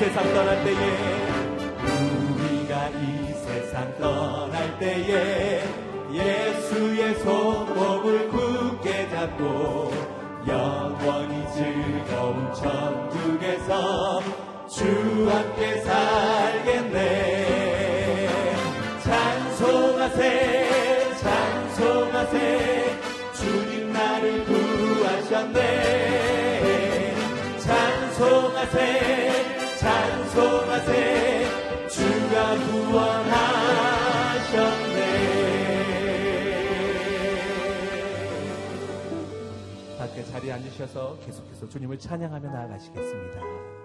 세상 떠날 때에 우리가 이 세상 떠날 때에 예수의 손목을 굳게 잡고 영원히 즐거운 천국에서 주 함께 살겠네. 찬송하세 찬송하세. 주님 나를 구하셨네. 찬송하세. 찬송하세. 주가 구원하셨네. 밖에 자리에 앉으셔서 계속해서 주님을 찬양하며 나아가시겠습니다.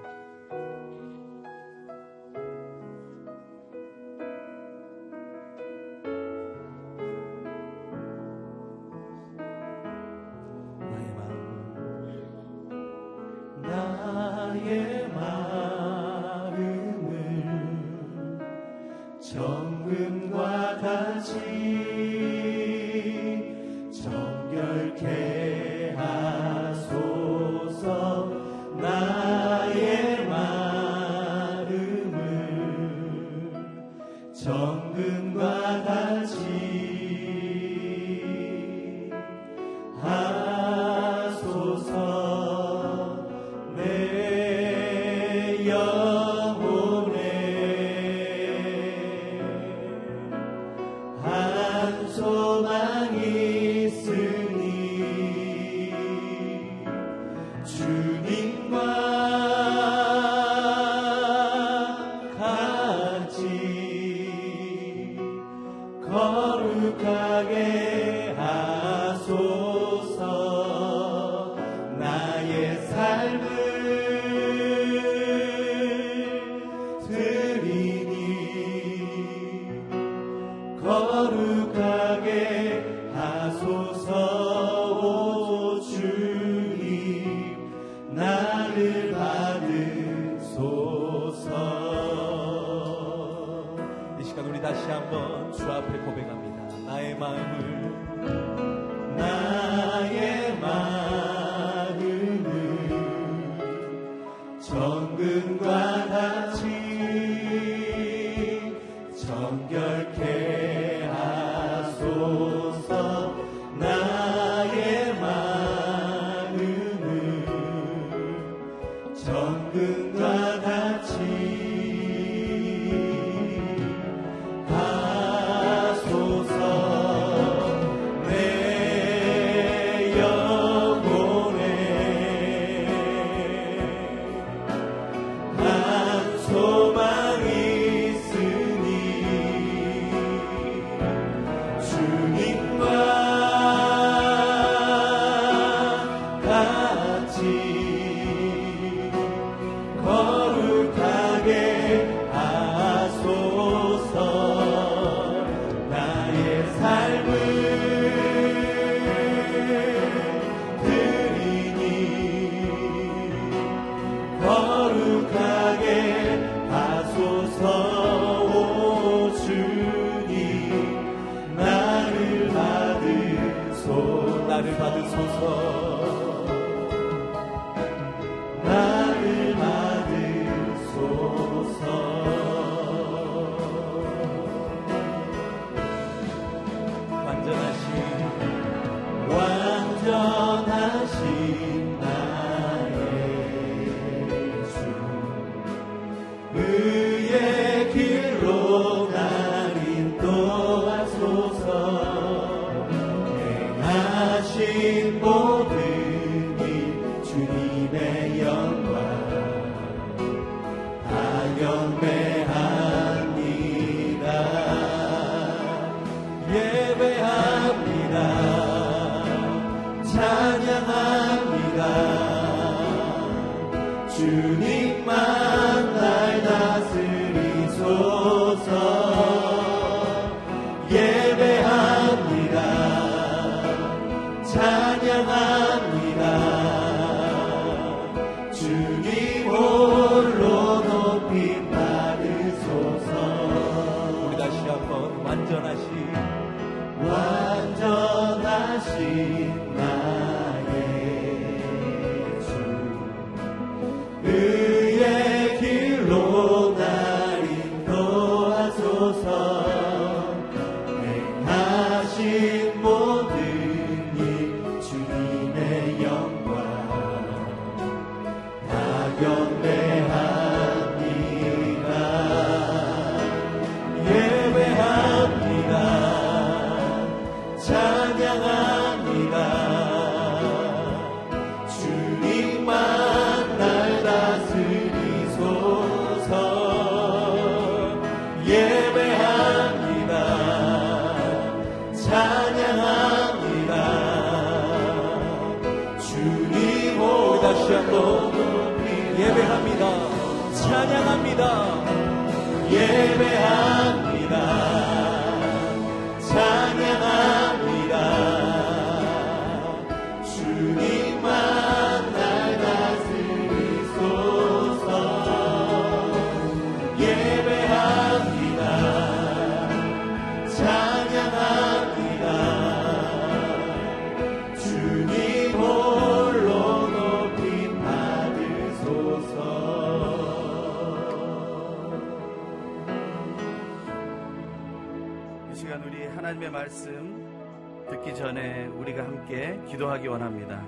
기도하기 원합니다.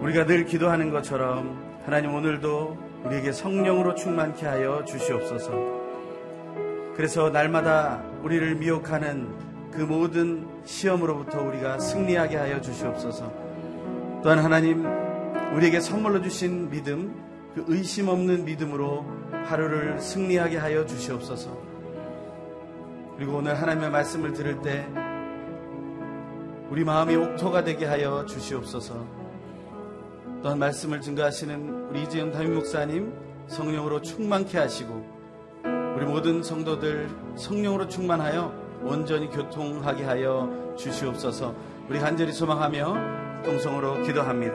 우리가 늘 기도하는 것처럼 하나님 오늘도 우리에게 성령으로 충만케 하여 주시옵소서. 그래서 날마다 우리를 미혹하는 그 모든 시험으로부터 우리가 승리하게 하여 주시옵소서. 또한 하나님 우리에게 선물로 주신 믿음, 그 의심 없는 믿음으로 하루를 승리하게 하여 주시옵소서. 그리고 오늘 하나님의 말씀을 들을 때 우리 마음이 옥토가 되게 하여 주시옵소서. 또한 말씀을 증거하시는 우리 이재현 담임 목사님 성령으로 충만케 하시고 우리 모든 성도들 성령으로 충만하여 온전히 교통하게 하여 주시옵소서. 우리 간절히 소망하며 동성으로 기도합니다.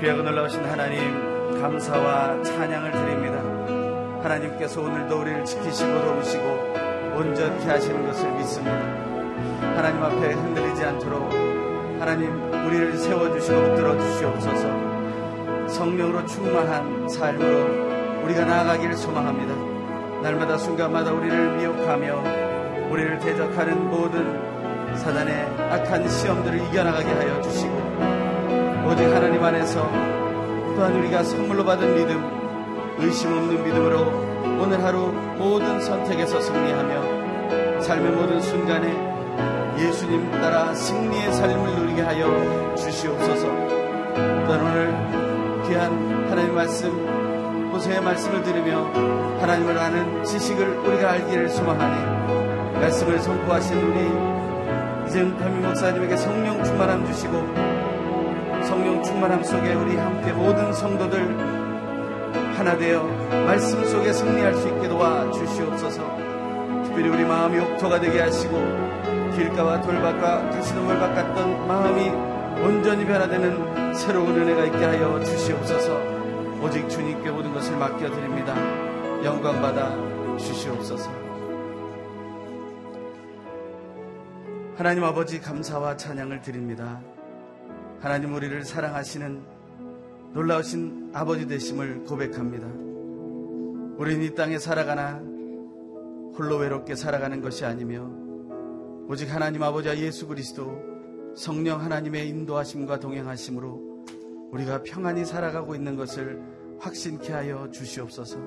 귀하고 놀라우신 하나님 감사와 찬양을 드립니다. 하나님께서 오늘도 우리를 지키시고 도우시고 온전케 하시는 것을 믿습니다. 하나님 앞에 흔들리지 않도록 하나님 우리를 세워주시고 붙들어 주시옵소서 성령으로 충만한 삶으로 우리가 나아가기를 소망합니다. 날마다 순간마다 우리를 미혹하며 우리를 대적하는 모든 사단의 악한 시험들을 이겨나가게 하여 주시고 오직 하나님 안에서 또한 우리가 선물로 받은 믿음 의심 없는 믿음으로 오늘 하루 모든 선택에서 승리하며 삶의 모든 순간에 예수님 따라 승리의 삶을 누리게 하여 주시옵소서. 또한 오늘 귀한 하나님의 말씀, 호세의 말씀을 들으며 하나님을 아는 지식을 우리가 알기를 소망하니 말씀을 선포하신 우리 이재훈 파미 목사님에게 성령 충만함 주시고 성령 충만함 속에 우리 함께 모든 성도들 하나 되어 말씀 속에 승리할 수 있게 도와 주시옵소서. 특별히 우리 마음이 옥토가 되게 하시고 길가와 돌밭과 가시덤불 밭 같던 마음이 온전히 변화되는 새로운 은혜가 있게 하여 주시옵소서 오직 주님께 모든 것을 맡겨드립니다 영광받아 주시옵소서 하나님 아버지 감사와 찬양을 드립니다. 하나님 우리를 사랑하시는 놀라우신 아버지 되심을 고백합니다. 우리는 이 땅에 살아가나 홀로 외롭게 살아가는 것이 아니며 오직 하나님 아버지와 예수 그리스도 성령 하나님의 인도하심과 동행하심으로 우리가 평안히 살아가고 있는 것을 확신케 하여 주시옵소서.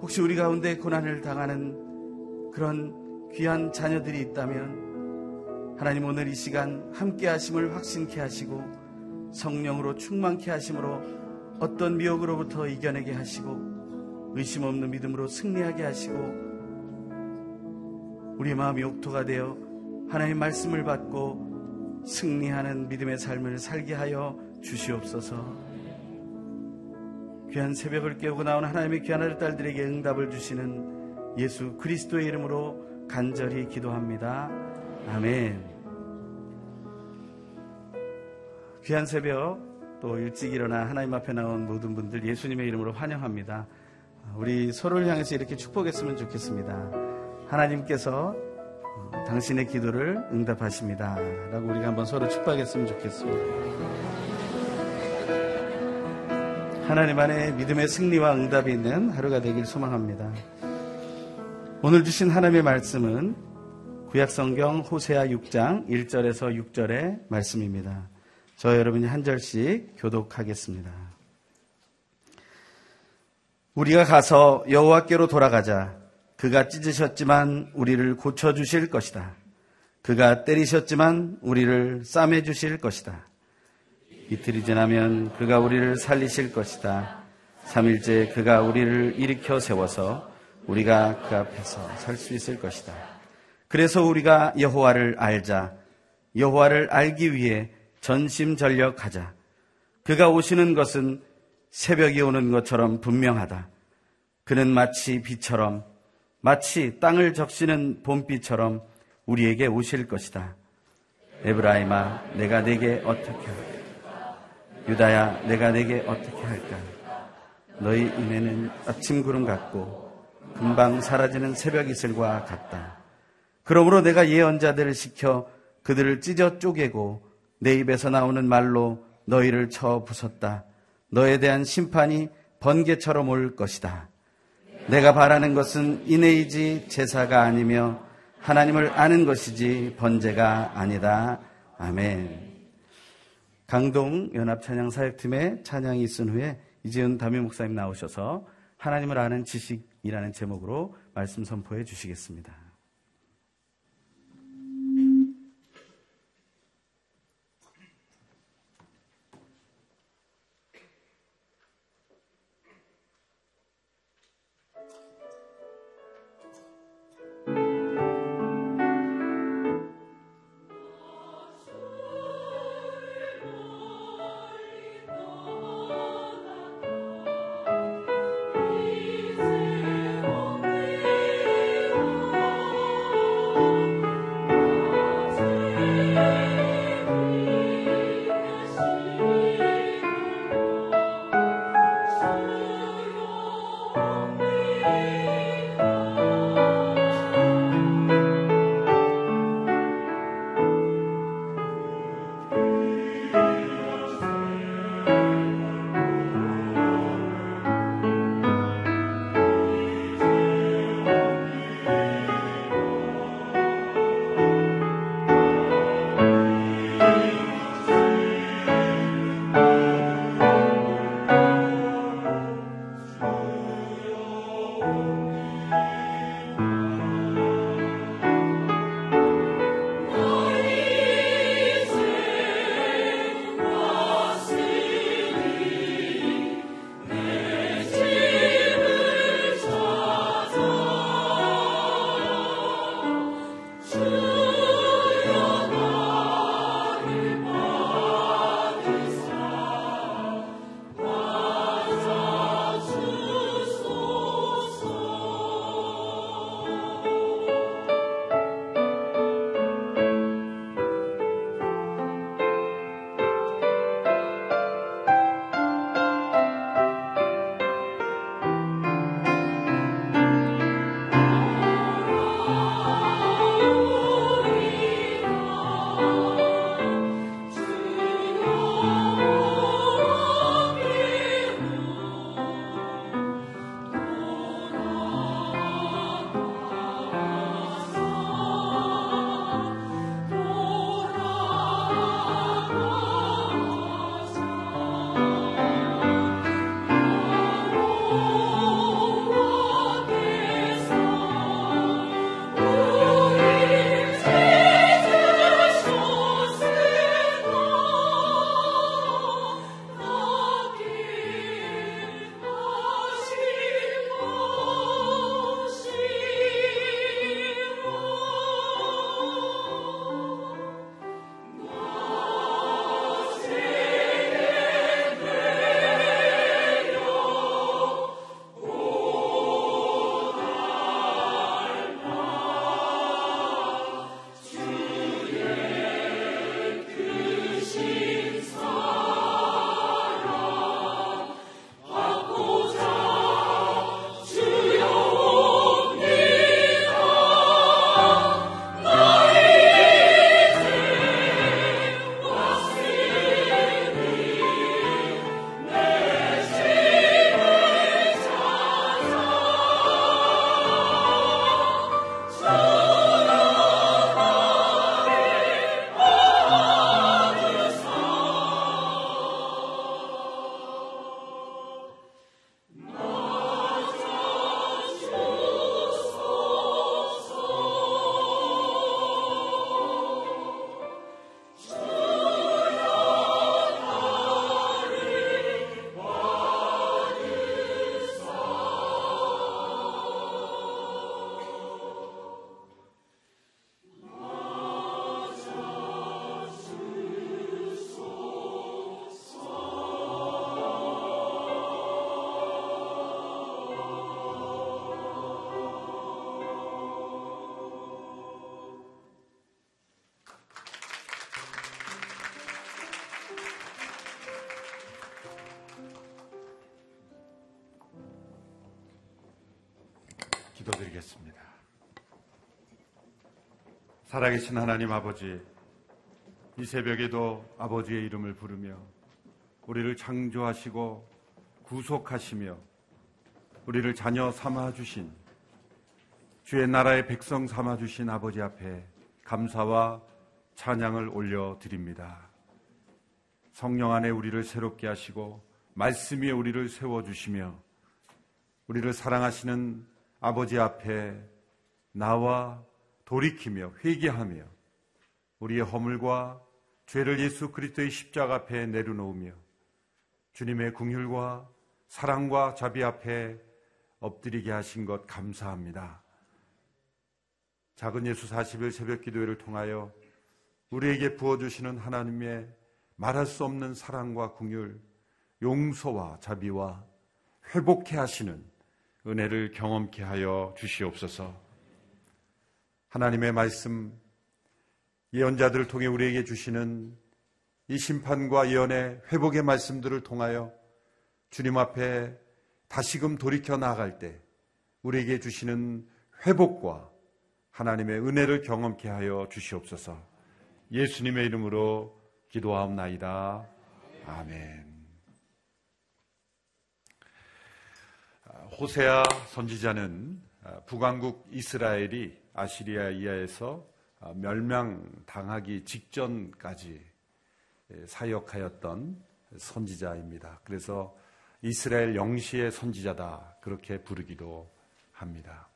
혹시 우리 가운데 고난을 당하는 그런 귀한 자녀들이 있다면 하나님 오늘 이 시간 함께 하심을 확신케 하시고 성령으로 충만케 하심으로 어떤 미혹으로부터 이겨내게 하시고 의심 없는 믿음으로 승리하게 하시고 우리 마음이 옥토가 되어 하나님 말씀을 받고 승리하는 믿음의 삶을 살게 하여 주시옵소서. 귀한 새벽을 깨우고 나온 하나님의 귀한 아들 딸들에게 응답을 주시는 예수 그리스도의 이름으로 간절히 기도합니다. 아멘. 귀한 새벽 또 일찍 일어나 하나님 앞에 나온 모든 분들 예수님의 이름으로 환영합니다. 우리 서로를 향해서 이렇게 축복했으면 좋겠습니다. 하나님께서 당신의 기도를 응답하십니다. 라고 우리가 한번 서로 축복했으면 좋겠습니다. 하나님 안에 믿음의 승리와 응답이 있는 하루가 되길 소망합니다. 오늘 주신 하나님의 말씀은 구약성경 호세아 6장 1절에서 6절의 말씀입니다. 저 여러분이 한 절씩 교독하겠습니다. 우리가 가서 여호와께로 돌아가자. 그가 찢으셨지만 우리를 고쳐 주실 것이다. 그가 때리셨지만 우리를 싸매 주실 것이다. 이틀이 지나면 그가 우리를 살리실 것이다. 3일째 그가 우리를 일으켜 세워서 우리가 그 앞에서 설 수 있을 것이다. 그래서 우리가 여호와를 알자. 여호와를 알기 위해 전심전력하자. 그가 오시는 것은 새벽이 오는 것처럼 분명하다. 그는 마치 비처럼 마치 땅을 적시는 봄비처럼 우리에게 오실 것이다. 에브라임아, 내가 내게 어떻게 할까? 유다야 내가 내게 어떻게 할까 너희 인해는 아침 구름 같고 금방 사라지는 새벽 이슬과 같다 그러므로 내가 예언자들을 시켜 그들을 찢어 쪼개고 내 입에서 나오는 말로 너희를 쳐 부쉈다 너에 대한 심판이 번개처럼 올 것이다. 내가 바라는 것은 인해이지 제사가 아니며 하나님을 아는 것이지 번제가 아니다. 아멘. 강동 연합 찬양 사역팀의 찬양이 있은 후에 이재훈 담임 목사님 나오셔서 하나님을 아는 지식이라는 제목으로 말씀 선포해 주시겠습니다. 살아계신 하나님 아버지, 이 새벽에도 아버지의 이름을 부르며 우리를 창조하시고 구속하시며 우리를 자녀 삼아 주신 주의 나라의 백성 삼아 주신 아버지 앞에 감사와 찬양을 올려 드립니다. 성령 안에 우리를 새롭게 하시고 말씀 위에 우리를 세워 주시며 우리를 사랑하시는 아버지 앞에 나와 돌이키며 회개하며 우리의 허물과 죄를 예수 그리스도의 십자가 앞에 내려놓으며 주님의 궁휼과 사랑과 자비 앞에 엎드리게 하신 것 감사합니다. 작은 예수 40일 새벽 기도회를 통하여 우리에게 부어주시는 하나님의 말할 수 없는 사랑과 궁율, 용서와 자비와 회복해 하시는 은혜를 경험케 하여 주시옵소서. 하나님의 말씀, 예언자들을 통해 우리에게 주시는 이 심판과 예언의 회복의 말씀들을 통하여 주님 앞에 다시금 돌이켜 나아갈 때 우리에게 주시는 회복과 하나님의 은혜를 경험케 하여 주시옵소서. 예수님의 이름으로 기도하옵나이다. 아멘. 호세아 선지자는 북왕국 이스라엘이 아시리아 이하에서 멸망당하기 직전까지 사역하였던 선지자입니다. 그래서 이스라엘 영시의 선지자다 그렇게 부르기도 합니다.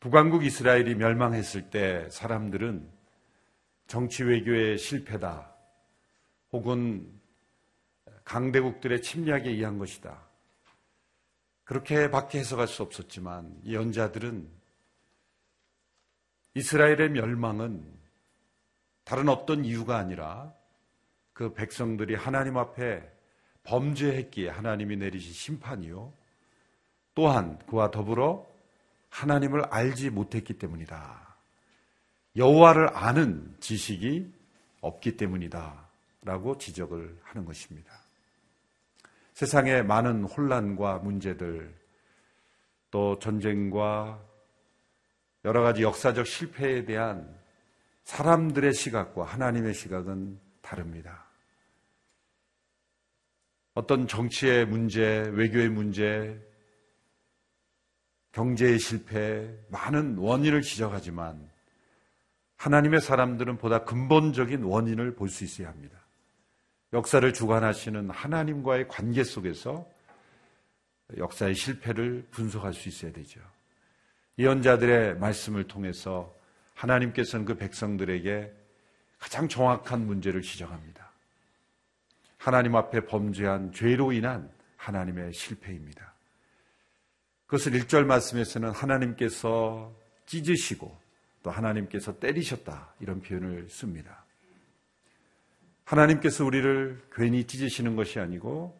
북왕국 이스라엘이 멸망했을 때 사람들은 정치 외교의 실패다 혹은 강대국들의 침략에 의한 것이다. 그렇게밖에 해석할 수 없었지만 연자들은 이스라엘의 멸망은 다른 어떤 이유가 아니라 그 백성들이 하나님 앞에 범죄했기에 하나님이 내리신 심판이요. 또한 그와 더불어 하나님을 알지 못했기 때문이다. 여호와를 아는 지식이 없기 때문이다. 라고 지적을 하는 것입니다. 세상의 많은 혼란과 문제들, 또 전쟁과 여러 가지 역사적 실패에 대한 사람들의 시각과 하나님의 시각은 다릅니다. 어떤 정치의 문제, 외교의 문제, 경제의 실패, 많은 원인을 지적하지만 하나님의 사람들은 보다 근본적인 원인을 볼 수 있어야 합니다. 역사를 주관하시는 하나님과의 관계 속에서 역사의 실패를 분석할 수 있어야 되죠. 예언자들의 말씀을 통해서 하나님께서는 그 백성들에게 가장 정확한 문제를 지적합니다. 하나님 앞에 범죄한 죄로 인한 하나님의 실패입니다. 그것을 1절 말씀에서는 하나님께서 찢으시고 또 하나님께서 때리셨다 이런 표현을 씁니다. 하나님께서 우리를 괜히 찢으시는 것이 아니고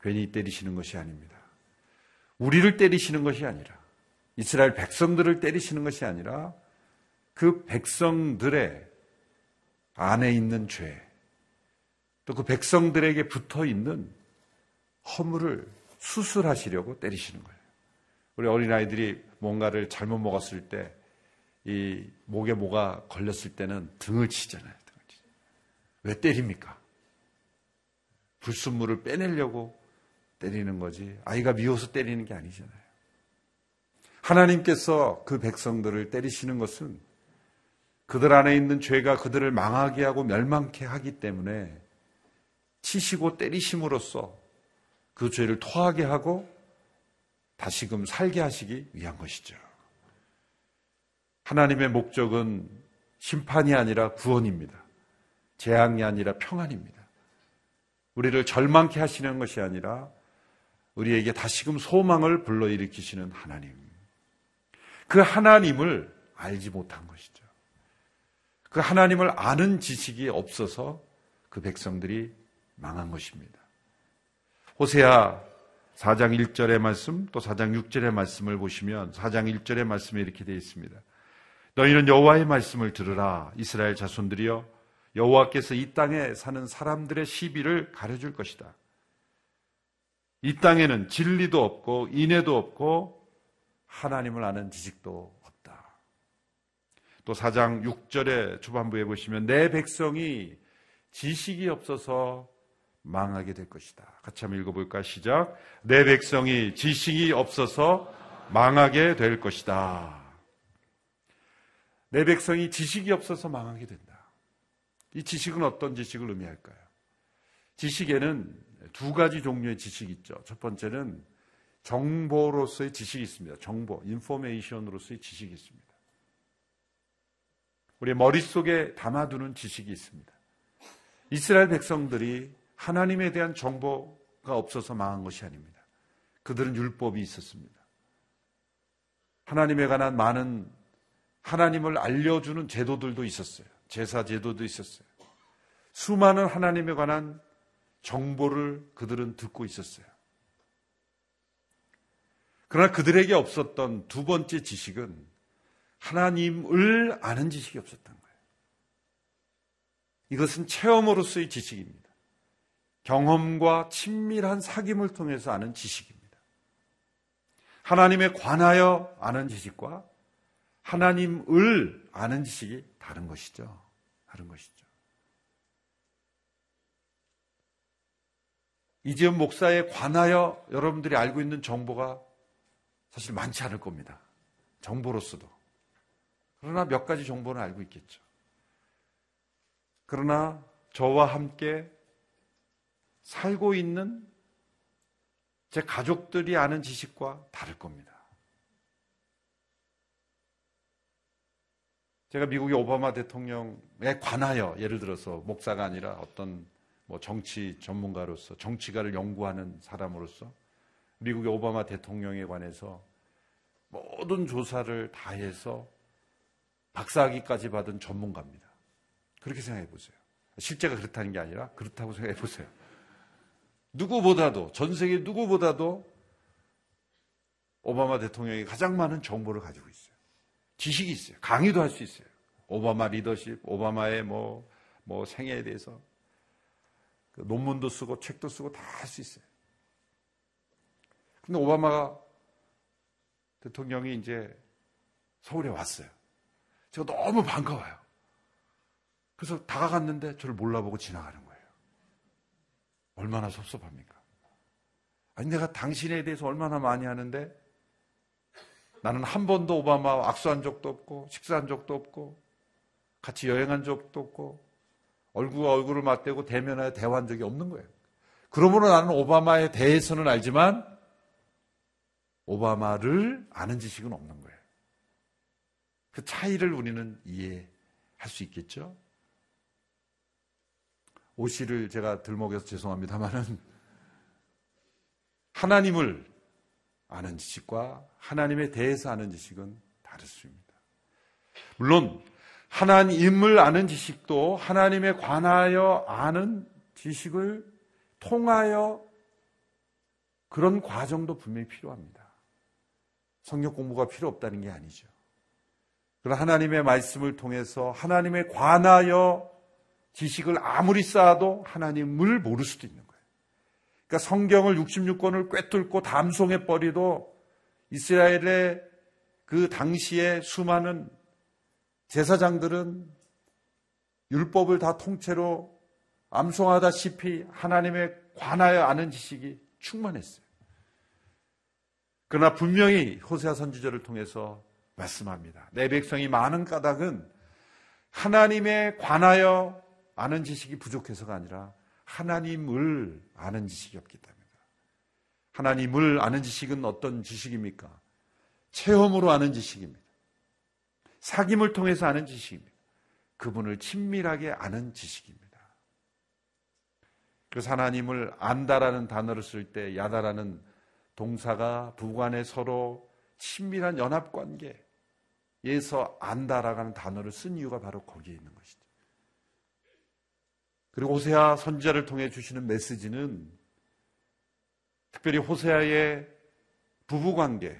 괜히 때리시는 것이 아닙니다. 우리를 때리시는 것이 아니라 이스라엘 백성들을 때리시는 것이 아니라 그 백성들의 안에 있는 죄, 또 그 백성들에게 붙어 있는 허물을 수술하시려고 때리시는 거예요. 우리 어린아이들이 뭔가를 잘못 먹었을 때, 이 목에 뭐가 걸렸을 때는 등을 치잖아요. 등을. 왜 때립니까? 불순물을 빼내려고 때리는 거지. 아이가 미워서 때리는 게 아니잖아요. 하나님께서 그 백성들을 때리시는 것은 그들 안에 있는 죄가 그들을 망하게 하고 멸망케 하기 때문에 치시고 때리심으로써 그 죄를 토하게 하고 다시금 살게 하시기 위한 것이죠. 하나님의 목적은 심판이 아니라 구원입니다. 재앙이 아니라 평안입니다. 우리를 절망케 하시는 것이 아니라 우리에게 다시금 소망을 불러일으키시는 하나님. 그 하나님을 알지 못한 것이죠. 그 하나님을 아는 지식이 없어서 그 백성들이 망한 것입니다. 호세아 4장 1절의 말씀 또 4장 6절의 말씀을 보시면 4장 1절의 말씀에 이렇게 되어 있습니다. 너희는 여호와의 말씀을 들으라 이스라엘 자손들이여 여호와께서 이 땅에 사는 사람들의 시비를 가려줄 것이다. 이 땅에는 진리도 없고 인애도 없고 하나님을 아는 지식도 없다. 또 4장 6절의 초반부에 보시면 내 백성이 지식이 없어서 망하게 될 것이다. 같이 한번 읽어볼까? 시작. 내 백성이 지식이 없어서 망하게 될 것이다. 내 백성이 지식이 없어서 망하게 된다. 이 지식은 어떤 지식을 의미할까요? 지식에는 두 가지 종류의 지식이 있죠. 첫 번째는 정보로서의 지식이 있습니다. 정보, 인포메이션으로서의 지식이 있습니다. 우리 머릿속에 담아두는 지식이 있습니다. 이스라엘 백성들이 하나님에 대한 정보가 없어서 망한 것이 아닙니다. 그들은 율법이 있었습니다. 하나님에 관한 많은 하나님을 알려주는 제도들도 있었어요. 제사 제도도 있었어요. 수많은 하나님에 관한 정보를 그들은 듣고 있었어요. 그러나 그들에게 없었던 두 번째 지식은 하나님을 아는 지식이 없었던 거예요. 이것은 체험으로서의 지식입니다. 경험과 친밀한 사귐을 통해서 아는 지식입니다. 하나님에 관하여 아는 지식과 하나님을 아는 지식이 다른 것이죠. 다른 것이죠. 이지은 목사에 관하여 여러분들이 알고 있는 정보가 사실 많지 않을 겁니다. 정보로서도. 그러나 몇 가지 정보는 알고 있겠죠. 그러나 저와 함께 살고 있는 제 가족들이 아는 지식과 다를 겁니다. 제가 미국의 오바마 대통령에 관하여 예를 들어서 목사가 아니라 어떤 뭐 정치 전문가로서 정치가를 연구하는 사람으로서 미국의 오바마 대통령에 관해서 모든 조사를 다 해서 박사학위까지 받은 전문가입니다. 그렇게 생각해 보세요. 실제가 그렇다는 게 아니라 그렇다고 생각해 보세요. 누구보다도 전 세계 누구보다도 오바마 대통령이 가장 많은 정보를 가지고 있어요. 지식이 있어요. 강의도 할 수 있어요. 오바마 리더십, 오바마의 뭐, 뭐 생애에 대해서 그 논문도 쓰고 책도 쓰고 다 할 수 있어요. 근데 오바마가 대통령이 이제 서울에 왔어요. 제가 너무 반가워요. 그래서 다가갔는데 저를 몰라보고 지나가는 거예요. 얼마나 섭섭합니까? 아니, 내가 당신에 대해서 얼마나 많이 하는데 나는 한 번도 오바마와 악수한 적도 없고, 식사한 적도 없고, 같이 여행한 적도 없고, 얼굴과 얼굴을 맞대고 대면하여 대화한 적이 없는 거예요. 그러므로 나는 오바마에 대해서는 알지만, 오바마를 아는 지식은 없는 거예요. 그 차이를 우리는 이해할 수 있겠죠? 오시를 제가 들먹여서 죄송합니다만은 하나님을 아는 지식과 하나님에 대해서 아는 지식은 다르습니다. 물론 하나님을 아는 지식도 하나님에 관하여 아는 지식을 통하여 그런 과정도 분명히 필요합니다. 성경 공부가 필요 없다는 게 아니죠. 그러나 하나님의 말씀을 통해서 하나님에 관하여 지식을 아무리 쌓아도 하나님을 모를 수도 있는 거예요. 그러니까 성경을 66권을 꿰뚫고 담송해 버리도 이스라엘의 그 당시에 수많은 제사장들은 율법을 다 통째로 암송하다시피 하나님에 관하여 아는 지식이 충만했어요. 그러나 분명히 호세아 선지자를 통해서 말씀합니다. 내 백성이 많은 까닭은 하나님에 관하여 아는 지식이 부족해서가 아니라 하나님을 아는 지식이 없기 때문이다. 하나님을 아는 지식은 어떤 지식입니까? 체험으로 아는 지식입니다. 사귐을 통해서 아는 지식입니다. 그분을 친밀하게 아는 지식입니다. 그래서 하나님을 안다라는 단어를 쓸 때 야다라는 동사가 부관에 서로 친밀한 연합 관계에서 안다라는 단어를 쓴 이유가 바로 거기에 있는 것이죠. 그리고 호세아 선지자를 통해 주시는 메시지는 특별히 호세아의 부부 관계,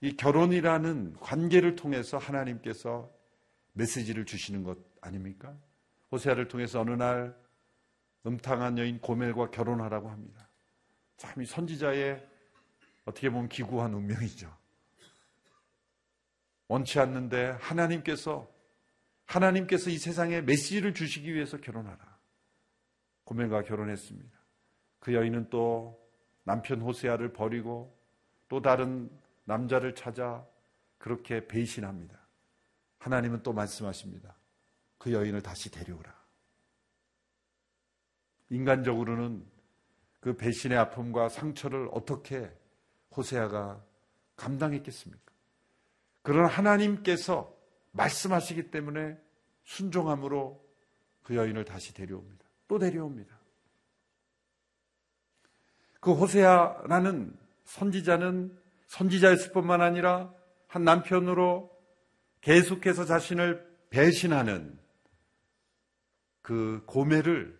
이 결혼이라는 관계를 통해서 하나님께서 메시지를 주시는 것 아닙니까? 호세아를 통해서 어느 날 음탕한 여인 고멜과 결혼하라고 합니다. 참 이 선지자의 어떻게 보면 기구한 운명이죠. 원치 않는데 하나님께서 하나님께서 이 세상에 메시지를 주시기 위해서 결혼하라. 고멜과 결혼했습니다. 그 여인은 또 남편 호세아를 버리고 또 다른 남자를 찾아 그렇게 배신합니다. 하나님은 또 말씀하십니다. 그 여인을 다시 데려오라. 인간적으로는 그 배신의 아픔과 상처를 어떻게 호세아가 감당했겠습니까? 그러나 하나님께서 말씀하시기 때문에 순종함으로 그 여인을 다시 데려옵니다. 또 데려옵니다. 그 호세아라는 선지자는 선지자였을 뿐만 아니라 한 남편으로 계속해서 자신을 배신하는 그 고매를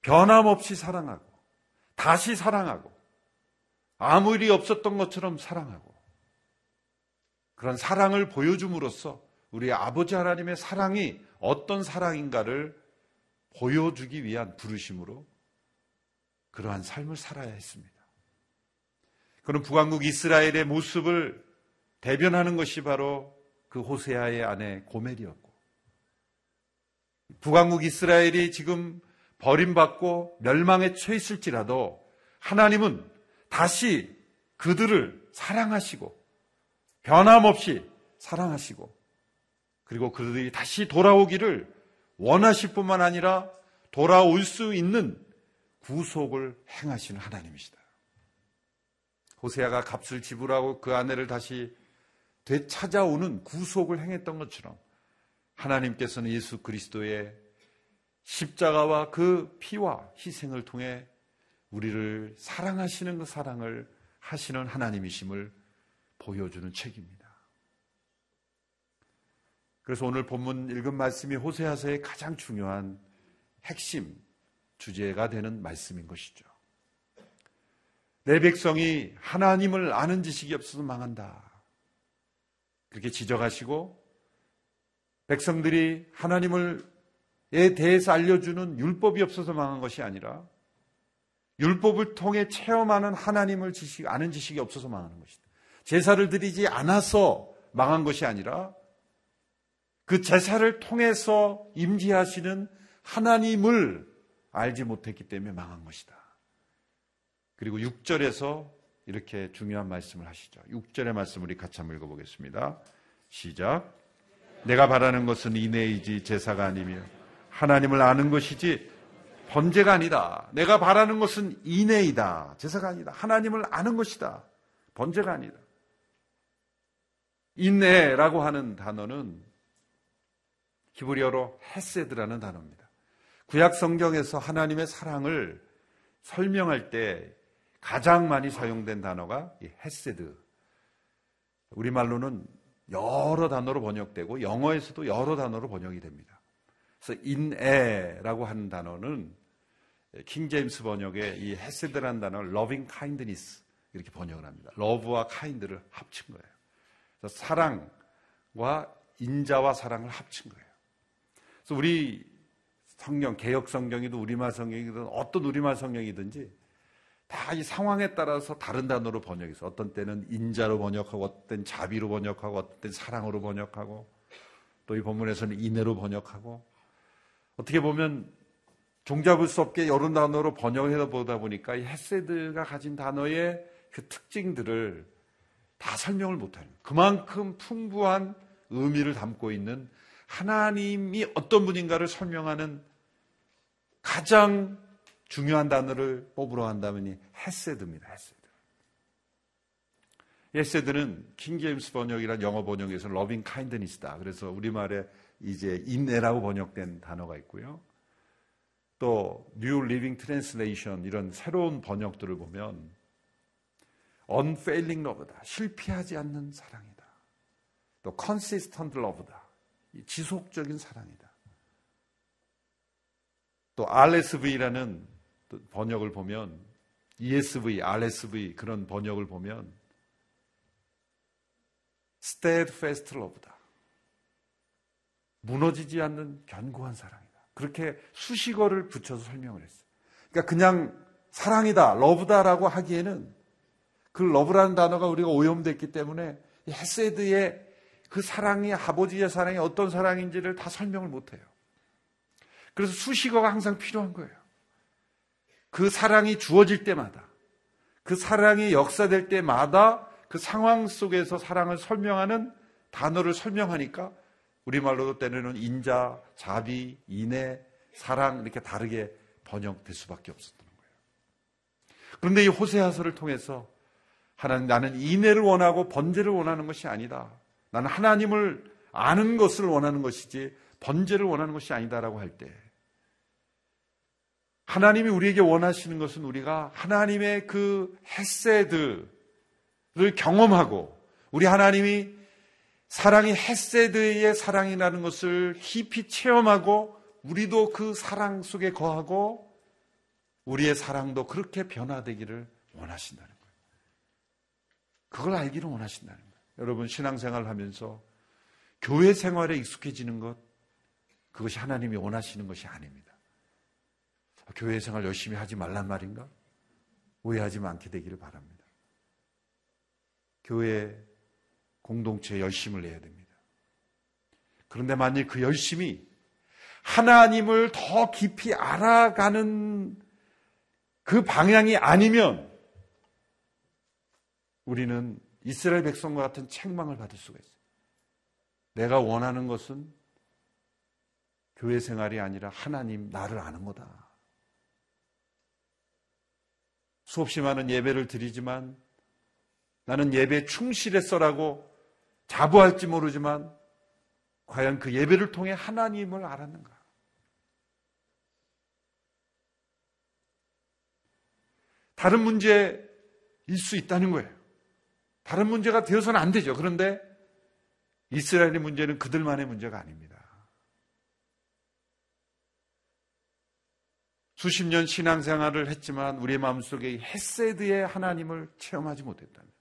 변함없이 사랑하고 다시 사랑하고 아무 일이 없었던 것처럼 사랑하고 그런 사랑을 보여줌으로써 우리 아버지 하나님의 사랑이 어떤 사랑인가를 보여주기 위한 부르심으로 그러한 삶을 살아야 했습니다. 그런 북왕국 이스라엘의 모습을 대변하는 것이 바로 그 호세아의 아내 고멜이었고 북왕국 이스라엘이 지금 버림받고 멸망에 처했을지라도 하나님은 다시 그들을 사랑하시고 변함없이 사랑하시고 그리고 그들이 다시 돌아오기를 원하실 뿐만 아니라 돌아올 수 있는 구속을 행하시는 하나님이시다. 호세아가 값을 지불하고 그 아내를 다시 되찾아오는 구속을 행했던 것처럼 하나님께서는 예수 그리스도의 십자가와 그 피와 희생을 통해 우리를 사랑하시는 그 사랑을 하시는 하나님이심을 보여주는 책입니다. 그래서 오늘 본문 읽은 말씀이 호세아서의 가장 중요한 핵심 주제가 되는 말씀인 것이죠. 내 백성이 하나님을 아는 지식이 없어서 망한다. 그렇게 지적하시고 백성들이 하나님을에 대해서 알려주는 율법이 없어서 망한 것이 아니라 율법을 통해 체험하는 하나님을 지식, 아는 지식이 없어서 망하는 것이다. 제사를 드리지 않아서 망한 것이 아니라 그 제사를 통해서 임지하시는 하나님을 알지 못했기 때문에 망한 것이다. 그리고 6절에서 이렇게 중요한 말씀을 하시죠. 6절의 말씀 우리 같이 한번 읽어보겠습니다. 시작. 내가 바라는 것은 이내이지 제사가 아니며 하나님을 아는 것이지 번제가 아니다. 내가 바라는 것은 이내이다. 제사가 아니다. 하나님을 아는 것이다. 번제가 아니다. 인애라고 하는 단어는 히브리어로 헤세드라는 단어입니다. 구약 성경에서 하나님의 사랑을 설명할 때 가장 많이 사용된 단어가 헤세드. 우리말로는 여러 단어로 번역되고 영어에서도 여러 단어로 번역이 됩니다. 그래서 인애라고 하는 단어는 킹 제임스 번역에 이 헤세드라는 단어를 loving kindness 이렇게 번역을 합니다. 러브와 카인드를 합친 거예요. 그래서 사랑과 인자와 사랑을 합친 거예요. 그래서 우리 성경, 개혁 성경이든 우리말 성경이든 어떤 우리말 성경이든지 다 이 상황에 따라서 다른 단어로 번역해서 어떤 때는 인자로 번역하고 어떤 때는 자비로 번역하고 어떤 때는 사랑으로 번역하고 또 이 본문에서는 인애로 번역하고 어떻게 보면 종잡을 수 없게 여러 단어로 번역을 해서 보다 보니까 이 헤세드가 가진 단어의 그 특징들을 다 설명을 못하는 그만큼 풍부한 의미를 담고 있는 하나님이 어떤 분인가를 설명하는 가장 중요한 단어를 뽑으라 한다면 헤세드입니다. 헤세드. 헤세드는 킹제임스 번역이란 영어 번역에서 loving kindness다. 그래서 우리말에 이제 인애라고 번역된 단어가 있고요. 또 New Living Translation 이런 새로운 번역들을 보면 unfailing love다. 실패하지 않는 사랑이다. 또 consistent love다. 지속적인 사랑이다. 또 RSV라는 번역을 보면 ESV, RSV 그런 번역을 보면 steadfast love다. 무너지지 않는 견고한 사랑이다. 그렇게 수식어를 붙여서 설명을 했어요. 그러니까 그냥 사랑이다, 러브다라고 하기에는 그 러브라는 단어가 우리가 오염됐기 때문에 헤세드의 그 사랑이 아버지의 사랑이 어떤 사랑인지를 다 설명을 못해요. 그래서 수식어가 항상 필요한 거예요. 그 사랑이 주어질 때마다, 그 사랑이 역사될 때마다 그 상황 속에서 사랑을 설명하는 단어를 설명하니까 우리말로도 때로는 인자, 자비, 인애, 사랑 이렇게 다르게 번역될 수밖에 없었던 거예요. 그런데 이 호세아서를 통해서 하나님 나는 인애를 원하고 번제를 원하는 것이 아니다. 나는 하나님을 아는 것을 원하는 것이지 번제를 원하는 것이 아니다라고 할 때 하나님이 우리에게 원하시는 것은 우리가 하나님의 그 헤세드를 경험하고 우리 하나님이 사랑이 헤세드의 사랑이라는 것을 깊이 체험하고 우리도 그 사랑 속에 거하고 우리의 사랑도 그렇게 변화되기를 원하신다는 거예요. 그걸 알기를 원하신다는 거예요. 여러분 신앙생활을 하면서 교회 생활에 익숙해지는 것 그것이 하나님이 원하시는 것이 아닙니다. 교회 생활 열심히 하지 말란 말인가? 오해하지 않게 되기를 바랍니다. 교회 공동체에 열심을 내야 됩니다. 그런데 만일 그 열심이 하나님을 더 깊이 알아가는 그 방향이 아니면 우리는 이스라엘 백성과 같은 책망을 받을 수가 있어요. 내가 원하는 것은 교회 생활이 아니라 하나님 나를 아는 거다. 수없이 많은 예배를 드리지만 나는 예배에 충실했어라고 자부할지 모르지만 과연 그 예배를 통해 하나님을 알았는가? 다른 문제일 수 있다는 거예요. 다른 문제가 되어서는 안 되죠. 그런데 이스라엘의 문제는 그들만의 문제가 아닙니다. 수십 년 신앙생활을 했지만 우리의 마음속에 헤세드의 하나님을 체험하지 못했다는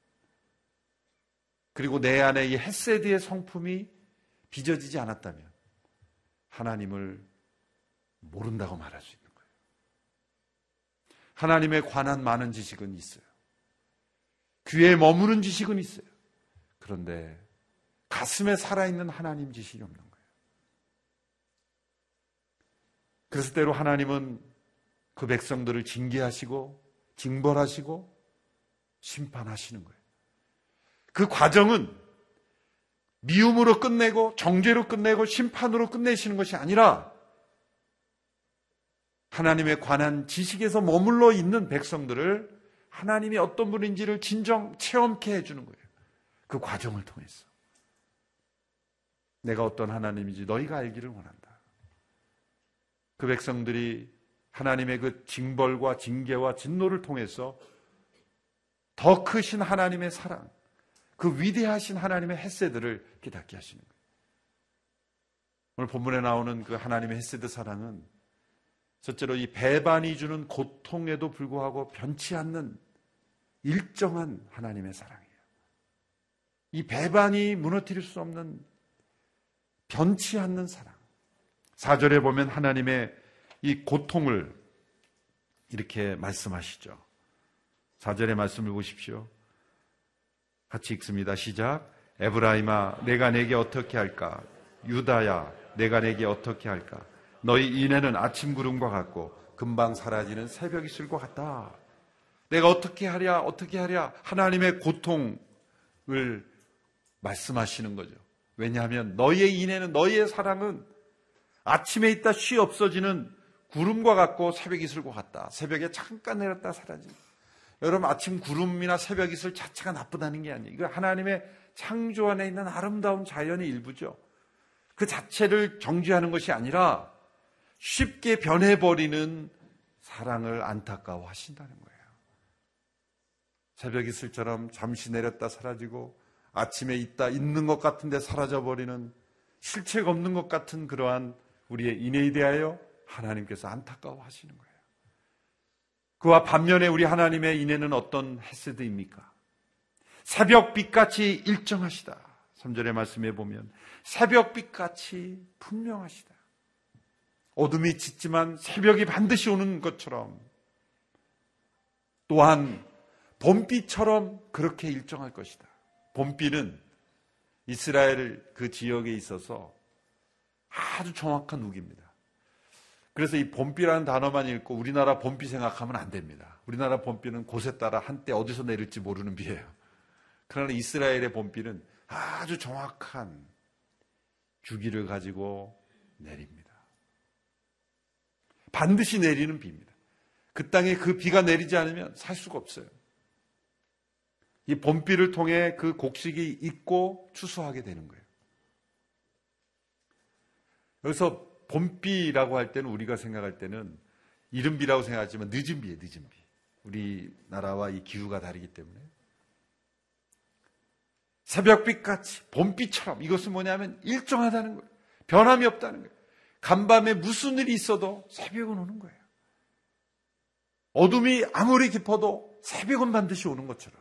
그리고 내 안에 이 헤세드의 성품이 빚어지지 않았다면 하나님을 모른다고 말할 수 있는 거예요. 하나님에 관한 많은 지식은 있어요. 귀에 머무는 지식은 있어요. 그런데 가슴에 살아있는 하나님 지식이 없는 거예요. 그래서 때로 하나님은 그 백성들을 징계하시고 징벌하시고 심판하시는 거예요. 그 과정은 미움으로 끝내고 정죄로 끝내고 심판으로 끝내시는 것이 아니라 하나님에 관한 지식에서 머물러 있는 백성들을 하나님이 어떤 분인지를 진정 체험케 해주는 거예요. 그 과정을 통해서. 내가 어떤 하나님인지 너희가 알기를 원한다. 그 백성들이 하나님의 그 징벌과 징계와 진노를 통해서 더 크신 하나님의 사랑, 그 위대하신 하나님의 햇세들을 깨닫게 하시는 거예요. 오늘 본문에 나오는 그 하나님의 햇세드 사랑은 첫째로 이 배반이 주는 고통에도 불구하고 변치 않는 일정한 하나님의 사랑이에요. 이 배반이 무너뜨릴 수 없는 변치 않는 사랑. 4절에 보면 하나님의 이 고통을 이렇게 말씀하시죠. 4절의 말씀을 보십시오. 같이 읽습니다. 시작. 에브라임아, 내가 내게 어떻게 할까? 유다야, 내가 내게 어떻게 할까? 너희 인해는 아침 구름과 같고 금방 사라지는 새벽 이슬 것 같다. 내가 어떻게 하랴, 어떻게 하랴 하나님의 고통을 말씀하시는 거죠. 왜냐하면 너희의 인해는 너희의 사랑은 아침에 있다 쉬 없어지는 구름과 같고 새벽 이슬과 같다. 새벽에 잠깐 내렸다 사라진다. 여러분 아침 구름이나 새벽 이슬 자체가 나쁘다는 게 아니에요. 이거 하나님의 창조 안에 있는 아름다운 자연의 일부죠. 그 자체를 정지하는 것이 아니라 쉽게 변해버리는 사랑을 안타까워 하신다는 거예요. 새벽 이슬처럼 잠시 내렸다 사라지고 아침에 있다 있는 것 같은데 사라져버리는 실체가 없는 것 같은 그러한 우리의 인애에 대하여 하나님께서 안타까워 하시는 거예요. 그와 반면에 우리 하나님의 인애는 어떤 헤스드입니까? 새벽빛같이 일정하시다. 3절의 말씀에 보면 새벽빛같이 분명하시다. 어둠이 짙지만 새벽이 반드시 오는 것처럼 또한 봄비처럼 그렇게 일정할 것이다. 봄비는 이스라엘 그 지역에 있어서 아주 정확한 우기입니다. 그래서 이 봄비라는 단어만 읽고 우리나라 봄비 생각하면 안 됩니다. 우리나라 봄비는 곳에 따라 한때 어디서 내릴지 모르는 비예요. 그러나 이스라엘의 봄비는 아주 정확한 주기를 가지고 내립니다. 반드시 내리는 비입니다. 그 땅에 그 비가 내리지 않으면 살 수가 없어요. 이 봄비를 통해 그 곡식이 있고 추수하게 되는 거예요. 여기서 봄비라고 할 때는 우리가 생각할 때는 이른비라고 생각하지만 늦은 비예요, 늦은 비. 우리나라와 이 기후가 다르기 때문에. 새벽빛 같이 봄비처럼 이것은 뭐냐면 일정하다는 거예요. 변함이 없다는 거예요. 간밤에 무슨 일이 있어도 새벽은 오는 거예요. 어둠이 아무리 깊어도 새벽은 반드시 오는 것처럼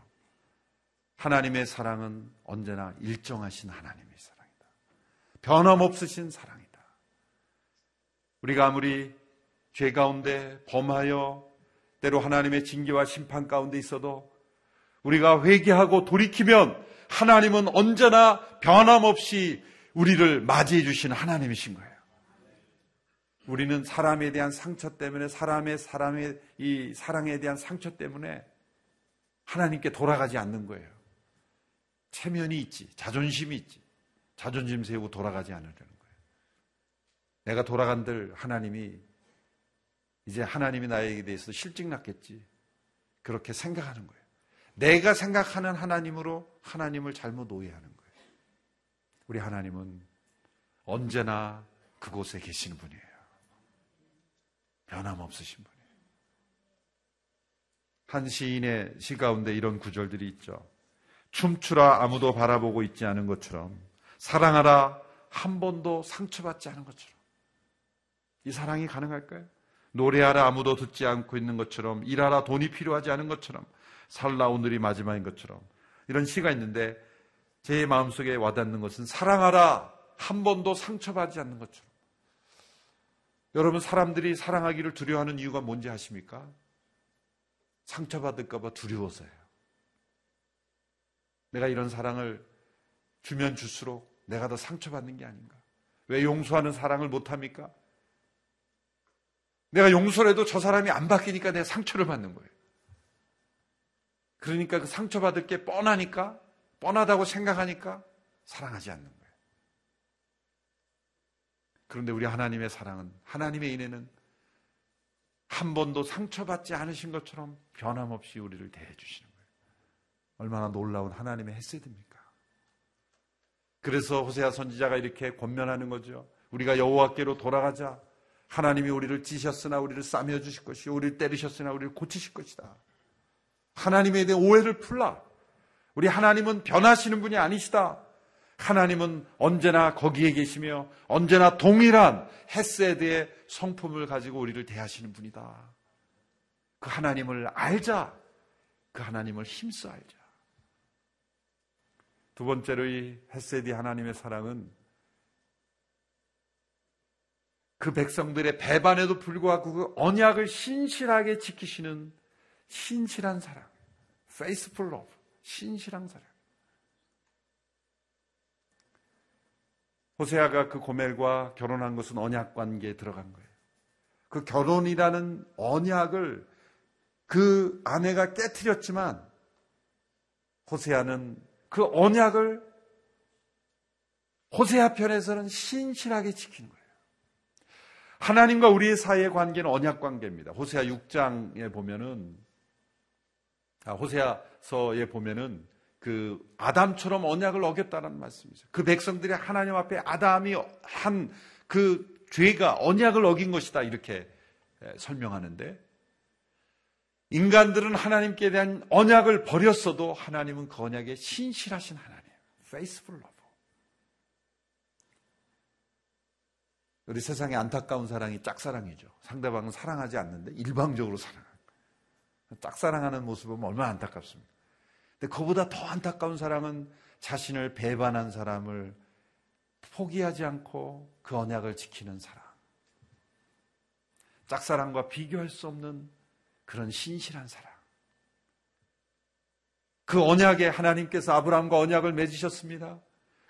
하나님의 사랑은 언제나 일정하신 하나님의 사랑이다. 변함없으신 사랑이다. 우리가 아무리 죄 가운데 범하여 때로 하나님의 징계와 심판 가운데 있어도 우리가 회개하고 돌이키면 하나님은 언제나 변함없이 우리를 맞이해 주신 하나님이신 거예요. 우리는 사람에 대한 상처 때문에 사람의 사람의 이 사랑에 대한 상처 때문에 하나님께 돌아가지 않는 거예요. 체면이 있지, 자존심이 있지. 자존심 세우고 돌아가지 않으려는. 내가 돌아간들 하나님이 이제 하나님이 나에게 대해서 실직 났겠지. 그렇게 생각하는 거예요. 내가 생각하는 하나님으로 하나님을 잘못 오해하는 거예요. 우리 하나님은 언제나 그곳에 계시는 분이에요. 변함없으신 분이에요. 한 시인의 시 가운데 이런 구절들이 있죠. 춤추라 아무도 바라보고 있지 않은 것처럼 사랑하라 한 번도 상처받지 않은 것처럼 이 사랑이 가능할까요? 노래하라 아무도 듣지 않고 있는 것처럼 일하라 돈이 필요하지 않은 것처럼 살라 오늘이 마지막인 것처럼 이런 시가 있는데 제 마음속에 와닿는 것은 사랑하라 한 번도 상처받지 않는 것처럼 여러분 사람들이 사랑하기를 두려워하는 이유가 뭔지 아십니까? 상처받을까봐 두려워서요. 내가 이런 사랑을 주면 줄수록 내가 더 상처받는 게 아닌가? 왜 용서하는 사랑을 못합니까? 내가 용서를 해도 저 사람이 안 바뀌니까 내가 상처를 받는 거예요. 그러니까 그 상처받을 게 뻔하니까, 뻔하다고 생각하니까 사랑하지 않는 거예요. 그런데 우리 하나님의 사랑은, 하나님의 인애는 한 번도 상처받지 않으신 것처럼 변함없이 우리를 대해주시는 거예요. 얼마나 놀라운 하나님의 햇새입니까? 그래서 호세아 선지자가 이렇게 권면하는 거죠. 우리가 여호와께로 돌아가자. 하나님이 우리를 찌셨으나 우리를 싸며 주실 것이요 우리를 때리셨으나 우리를 고치실 것이다. 하나님에 대한 오해를 풀라. 우리 하나님은 변하시는 분이 아니시다. 하나님은 언제나 거기에 계시며 언제나 동일한 햇세드의 성품을 가지고 우리를 대하시는 분이다. 그 하나님을 알자. 그 하나님을 힘써 알자. 두 번째로 이 햇세디 하나님의 사랑은 그 백성들의 배반에도 불구하고 그 언약을 신실하게 지키시는 신실한 사랑. faithful love. 신실한 사랑. 호세아가 그 고멜과 결혼한 것은 언약 관계에 들어간 거예요. 그 결혼이라는 언약을 그 아내가 깨뜨렸지만 호세아는 그 언약을 호세아 편에서는 신실하게 지키는 거예요. 하나님과 우리의 사이의 관계는 언약 관계입니다. 호세아 6장에 보면은 아, 호세아서에 보면은 그 아담처럼 언약을 어겼다는 말씀이죠. 그 백성들이 하나님 앞에 아담이 한 그 죄가 언약을 어긴 것이다 이렇게 설명하는데 인간들은 하나님께 대한 언약을 버렸어도 하나님은 그 언약에 신실하신 하나님, faithful love. 우리 세상에 안타까운 사랑이 짝사랑이죠. 상대방은 사랑하지 않는데 일방적으로 사랑하는. 짝사랑하는 모습을 보면 얼마나 안타깝습니까? 근데 그보다 더 안타까운 사랑은 자신을 배반한 사람을 포기하지 않고 그 언약을 지키는 사랑. 짝사랑과 비교할 수 없는 그런 신실한 사랑. 그 언약에 하나님께서 아브라함과 언약을 맺으셨습니다.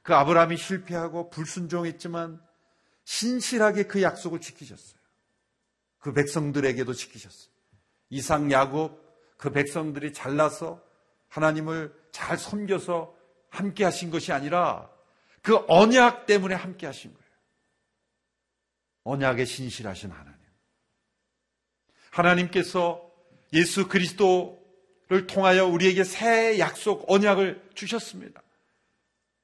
그 아브라함이 실패하고 불순종했지만 신실하게 그 약속을 지키셨어요. 그 백성들에게도 지키셨어요. 이상 야곱 그 백성들이 잘나서 하나님을 잘 섬겨서 함께 하신 것이 아니라 그 언약 때문에 함께 하신 거예요. 언약에 신실하신 하나님. 하나님께서 예수 그리스도를 통하여 우리에게 새 약속 언약을 주셨습니다.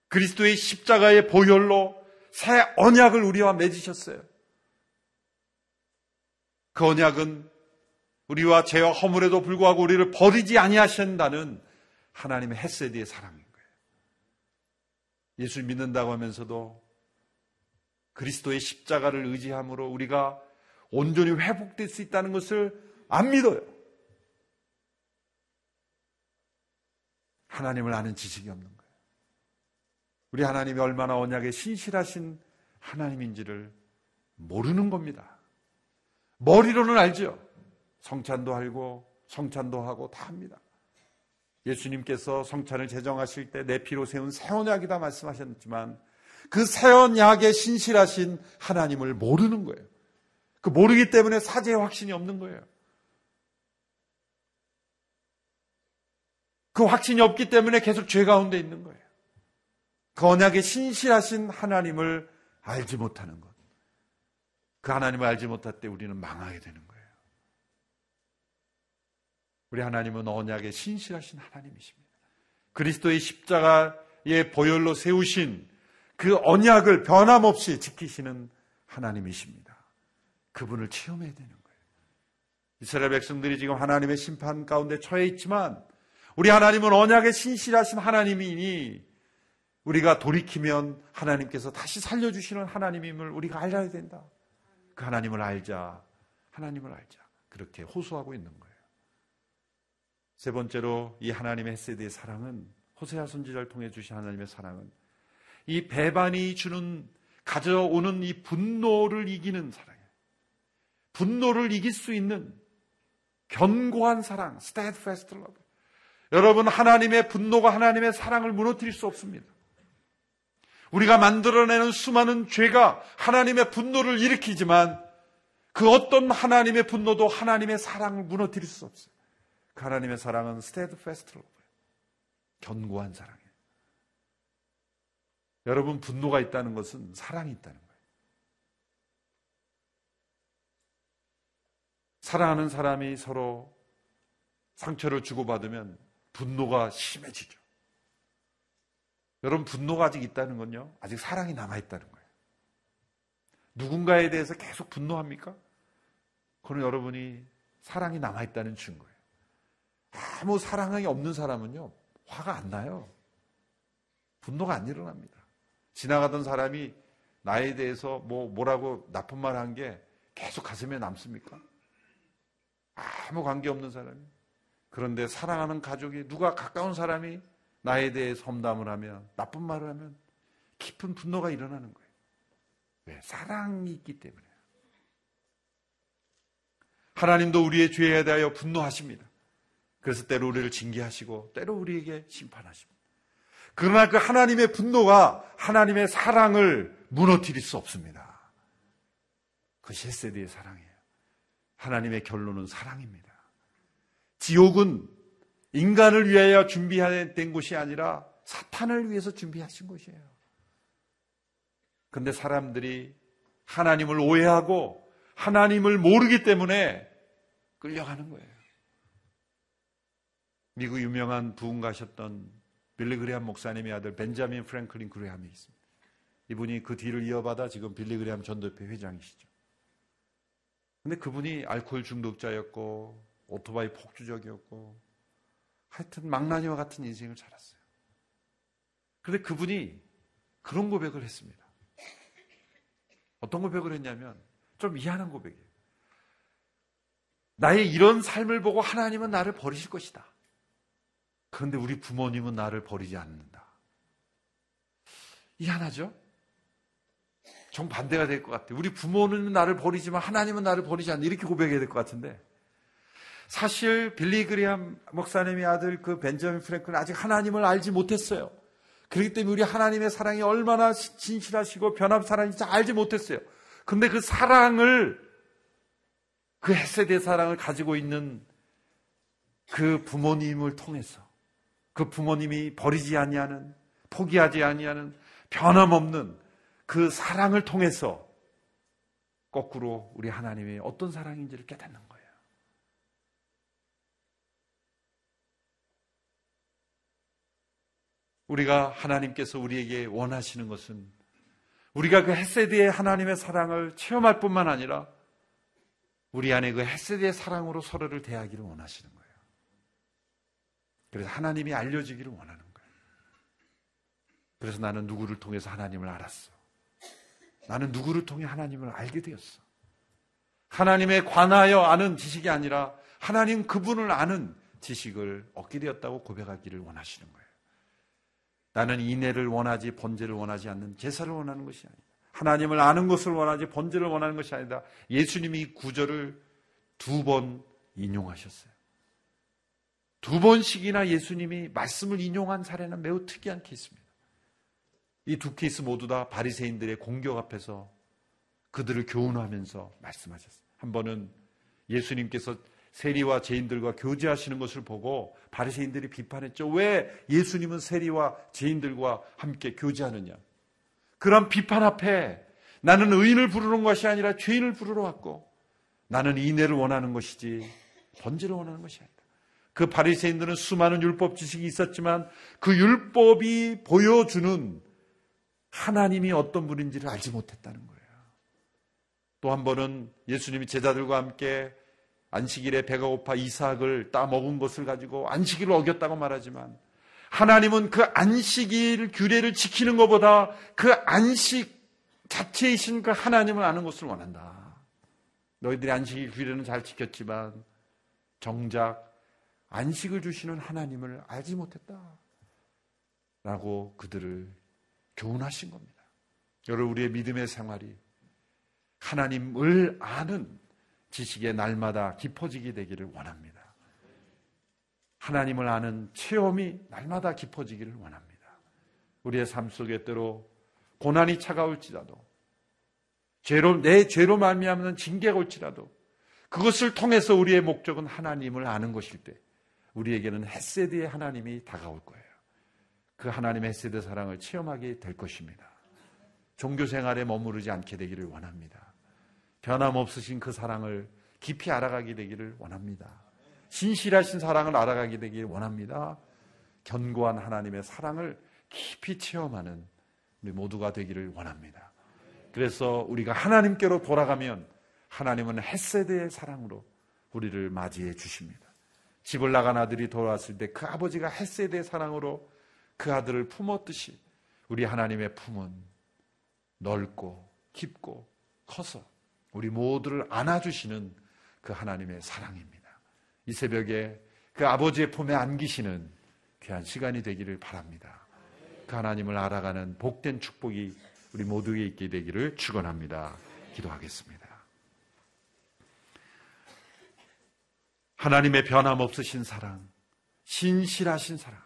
그리스도의 십자가의 보혈로 새 언약을 우리와 맺으셨어요. 그 언약은 우리와 죄와 허물에도 불구하고 우리를 버리지 아니하신다는 하나님의 햇세디의 사랑인 거예요. 예수 믿는다고 하면서도 그리스도의 십자가를 의지함으로 우리가 온전히 회복될 수 있다는 것을 안 믿어요. 하나님을 아는 지식이 없는 거예요. 우리 하나님이 얼마나 언약에 신실하신 하나님인지를 모르는 겁니다. 머리로는 알죠. 성찬도 알고 성찬도 하고 다 합니다. 예수님께서 성찬을 제정하실 때 내 피로 세운 새 언약이다 말씀하셨지만 그새 언약에 신실하신 하나님을 모르는 거예요. 그 모르기 때문에 사제의 확신이 없는 거예요. 그 확신이 없기 때문에 계속 죄 가운데 있는 거예요. 그 언약에 신실하신 하나님을 알지 못하는 것. 그 하나님을 알지 못할 때 우리는 망하게 되는 거예요. 우리 하나님은 언약에 신실하신 하나님이십니다. 그리스도의 십자가의 보혈로 세우신 그 언약을 변함없이 지키시는 하나님이십니다. 그분을 체험해야 되는 거예요. 이스라엘 백성들이 지금 하나님의 심판 가운데 처해 있지만 우리 하나님은 언약에 신실하신 하나님이니 우리가 돌이키면 하나님께서 다시 살려주시는 하나님임을 우리가 알아야 된다. 그 하나님을 알자. 하나님을 알자. 그렇게 호소하고 있는 거예요. 세 번째로 이 하나님의 헤세드의 사랑은 호세아 선지자를 통해 주신 하나님의 사랑은 이 배반이 주는 가져오는 이 분노를 이기는 사랑이에요. 분노를 이길 수 있는 견고한 사랑, steadfast love. 여러분 하나님의 분노가 하나님의 사랑을 무너뜨릴 수 없습니다. 우리가 만들어내는 수많은 죄가 하나님의 분노를 일으키지만 그 어떤 하나님의 분노도 하나님의 사랑을 무너뜨릴 수 없어요. 그 하나님의 사랑은 love. 견고한 사랑이에요. 여러분 분노가 있다는 것은 사랑이 있다는 거예요. 사랑하는 사람이 서로 상처를 주고받으면 분노가 심해지죠. 여러분 분노가 아직 있다는 건요. 아직 사랑이 남아 있다는 거예요. 누군가에 대해서 계속 분노합니까? 그건 여러분이 사랑이 남아 있다는 증거예요. 아무 사랑이 없는 사람은요. 화가 안 나요. 분노가 안 일어납니다. 지나가던 사람이 나에 대해서 뭐 뭐라고 나쁜 말 한 게 계속 가슴에 남습니까? 아무 관계 없는 사람이. 그런데 사랑하는 가족이 누가 가까운 사람이 나에 대해 섬담을 하면 나쁜 말을 하면 깊은 분노가 일어나는 거예요. 왜? 사랑이 있기 때문에. 하나님도 우리의 죄에 대하여 분노하십니다. 그래서 때로 우리를 징계하시고 때로 우리에게 심판하십니다. 그러나 그 하나님의 분노가 하나님의 사랑을 무너뜨릴 수 없습니다. 그것이 헤세드의 사랑이에요. 하나님의 결론은 사랑입니다. 지옥은 인간을 위하여 준비된 곳이 아니라 사탄을 위해서 준비하신 곳이에요. 근데 사람들이 하나님을 오해하고 하나님을 모르기 때문에 끌려가는 거예요. 미국 유명한 부흥가셨던 빌리 그레함 목사님의 아들 벤자민 프랭클린 그레함이 있습니다. 이분이 그 뒤를 이어받아 지금 빌리 그레함 전도협회 회장이시죠. 근데 그분이 알코올 중독자였고 오토바이 폭주적이었고 하여튼 망나니와 같은 인생을 살았어요. 그런데 그분이 그런 고백을 했습니다. 어떤 고백을 했냐면 좀 미안한 고백이에요. 나의 이런 삶을 보고 하나님은 나를 버리실 것이다. 그런데 우리 부모님은 나를 버리지 않는다. 이하나죠? 정반대가 될 것 같아요. 우리 부모는 나를 버리지만 하나님은 나를 버리지 않는다. 이렇게 고백해야 될 것 같은데. 사실 빌리 그리함 목사님의 아들 그 벤저민 프랭클은 아직 하나님을 알지 못했어요. 그렇기 때문에 우리 하나님의 사랑이 얼마나 진실하시고 변함 사랑인지 알지 못했어요. 근데 그 사랑을 그 햇세대 사랑을 가지고 있는 그 부모님을 통해서 그 부모님이 버리지 아니하는 포기하지 아니하는 변함없는 그 사랑을 통해서 거꾸로 우리 하나님이 어떤 사랑인지를 깨닫는 거예요. 우리가 하나님께서 우리에게 원하시는 것은 우리가 그 햇세드의 하나님의 사랑을 체험할 뿐만 아니라 우리 안에 그 햇세드의 사랑으로 서로를 대하기를 원하시는 거예요. 그래서 하나님이 알려지기를 원하는 거예요. 그래서 나는 누구를 통해서 하나님을 알았어. 나는 누구를 통해 하나님을 알게 되었어. 하나님에 관하여 아는 지식이 아니라 하나님 그분을 아는 지식을 얻게 되었다고 고백하기를 원하시는 거예요. 나는 인애를 원하지 번제를 원하지 않는 제사를 원하는 것이 아니다. 하나님을 아는 것을 원하지 번제를 원하는 것이 아니다. 예수님이 이 구절을 두 번 인용하셨어요. 두 번씩이나 예수님이 말씀을 인용한 사례는 매우 특이한 케이스입니다. 이 두 케이스 모두 다 바리새인들의 공격 앞에서 그들을 교훈하면서 말씀하셨어요. 한 번은 예수님께서 세리와 죄인들과 교제하시는 것을 보고 바리새인들이 비판했죠. 왜 예수님은 세리와 죄인들과 함께 교제하느냐? 그런 비판 앞에 나는 의인을 부르는 것이 아니라 죄인을 부르러 왔고 나는 인애를 원하는 것이지 번제를 원하는 것이 아니다. 그 바리새인들은 수많은 율법 지식이 있었지만 그 율법이 보여주는 하나님이 어떤 분인지를 알지 못했다는 거예요. 또 한 번은 예수님이 제자들과 함께 안식일에 배가 고파 이삭을 따 먹은 것을 가지고 안식일을 어겼다고 말하지만 하나님은 그 안식일 규례를 지키는 것보다 그 안식 자체이신 그 하나님을 아는 것을 원한다. 너희들이 안식일 규례는 잘 지켰지만 정작 안식을 주시는 하나님을 알지 못했다. 라고 그들을 교훈하신 겁니다. 여러분, 우리의 믿음의 생활이 하나님을 아는 지식의 날마다 깊어지게 되기를 원합니다. 하나님을 아는 체험이 날마다 깊어지기를 원합니다. 우리의 삶 속에 때로 고난이 차가울지라도 죄로 내 죄로 말미암는 징계가 올지라도 그것을 통해서 우리의 목적은 하나님을 아는 것일 때 우리에게는 햇세드의 하나님이 다가올 거예요. 그 하나님의 햇세드 사랑을 체험하게 될 것입니다. 종교 생활에 머무르지 않게 되기를 원합니다. 변함없으신 그 사랑을 깊이 알아가게 되기를 원합니다. 신실하신 사랑을 알아가게 되기를 원합니다. 견고한 하나님의 사랑을 깊이 체험하는 우리 모두가 되기를 원합니다. 그래서 우리가 하나님께로 돌아가면 하나님은 햇세드의 사랑으로 우리를 맞이해 주십니다. 집을 나간 아들이 돌아왔을 때 그 아버지가 햇세드의 사랑으로 그 아들을 품었듯이 우리 하나님의 품은 넓고 깊고 커서 우리 모두를 안아주시는 그 하나님의 사랑입니다. 이 새벽에 그 아버지의 품에 안기시는 귀한 시간이 되기를 바랍니다. 그 하나님을 알아가는 복된 축복이 우리 모두에 있게 되기를 축원합니다. 기도하겠습니다. 하나님의 변함없으신 사랑, 신실하신 사랑,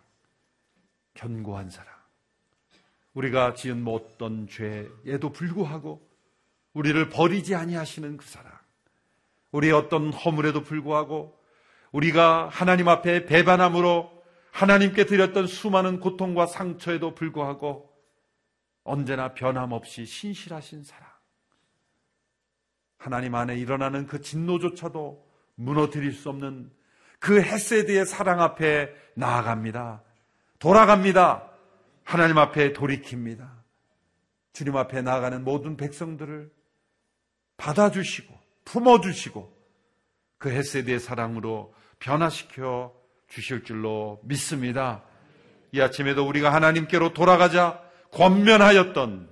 견고한 사랑. 우리가 지은 못던 죄에도 불구하고 우리를 버리지 아니하시는 그 사랑. 우리의 어떤 허물에도 불구하고 우리가 하나님 앞에 배반함으로 하나님께 드렸던 수많은 고통과 상처에도 불구하고 언제나 변함없이 신실하신 사랑. 하나님 안에 일어나는 그 진노조차도 무너뜨릴 수 없는 그 헤세드의 사랑 앞에 나아갑니다. 돌아갑니다. 하나님 앞에 돌이킵니다. 주님 앞에 나아가는 모든 백성들을 받아주시고 품어주시고 그 헤세드의 사랑으로 변화시켜 주실 줄로 믿습니다. 이 아침에도 우리가 하나님께로 돌아가자 권면하였던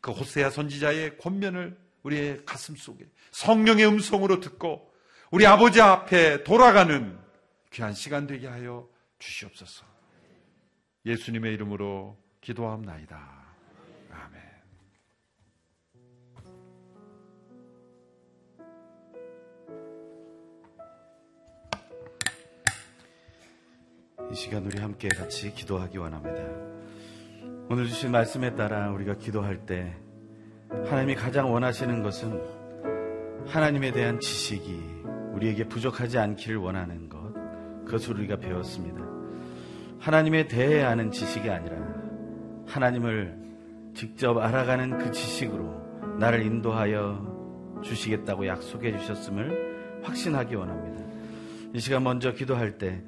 그 호세아 선지자의 권면을 우리의 가슴 속에 성령의 음성으로 듣고 우리 아버지 앞에 돌아가는 귀한 시간 되게 하여 주시옵소서. 예수님의 이름으로 기도함나이다. 이 시간 우리 함께 같이 기도하기 원합니다. 오늘 주신 말씀에 따라 우리가 기도할 때 하나님이 가장 원하시는 것은 하나님에 대한 지식이 우리에게 부족하지 않기를 원하는 것. 그것을 우리가 배웠습니다. 하나님에 대해 아는 지식이 아니라 하나님을 직접 알아가는 그 지식으로 나를 인도하여 주시겠다고 약속해 주셨음을 확신하기 원합니다. 이 시간 먼저 기도할 때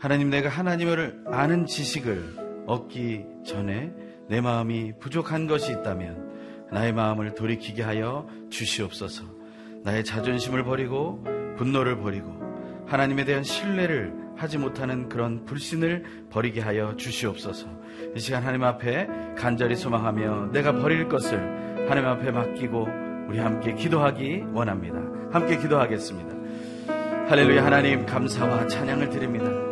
하나님 내가 하나님을 아는 지식을 얻기 전에 내 마음이 부족한 것이 있다면 나의 마음을 돌이키게 하여 주시옵소서. 나의 자존심을 버리고 분노를 버리고 하나님에 대한 신뢰를 하지 못하는 그런 불신을 버리게 하여 주시옵소서. 이 시간 하나님 앞에 간절히 소망하며 내가 버릴 것을 하나님 앞에 맡기고 우리 함께 기도하기 원합니다. 함께 기도하겠습니다. 할렐루야 하나님 감사와 찬양을 드립니다.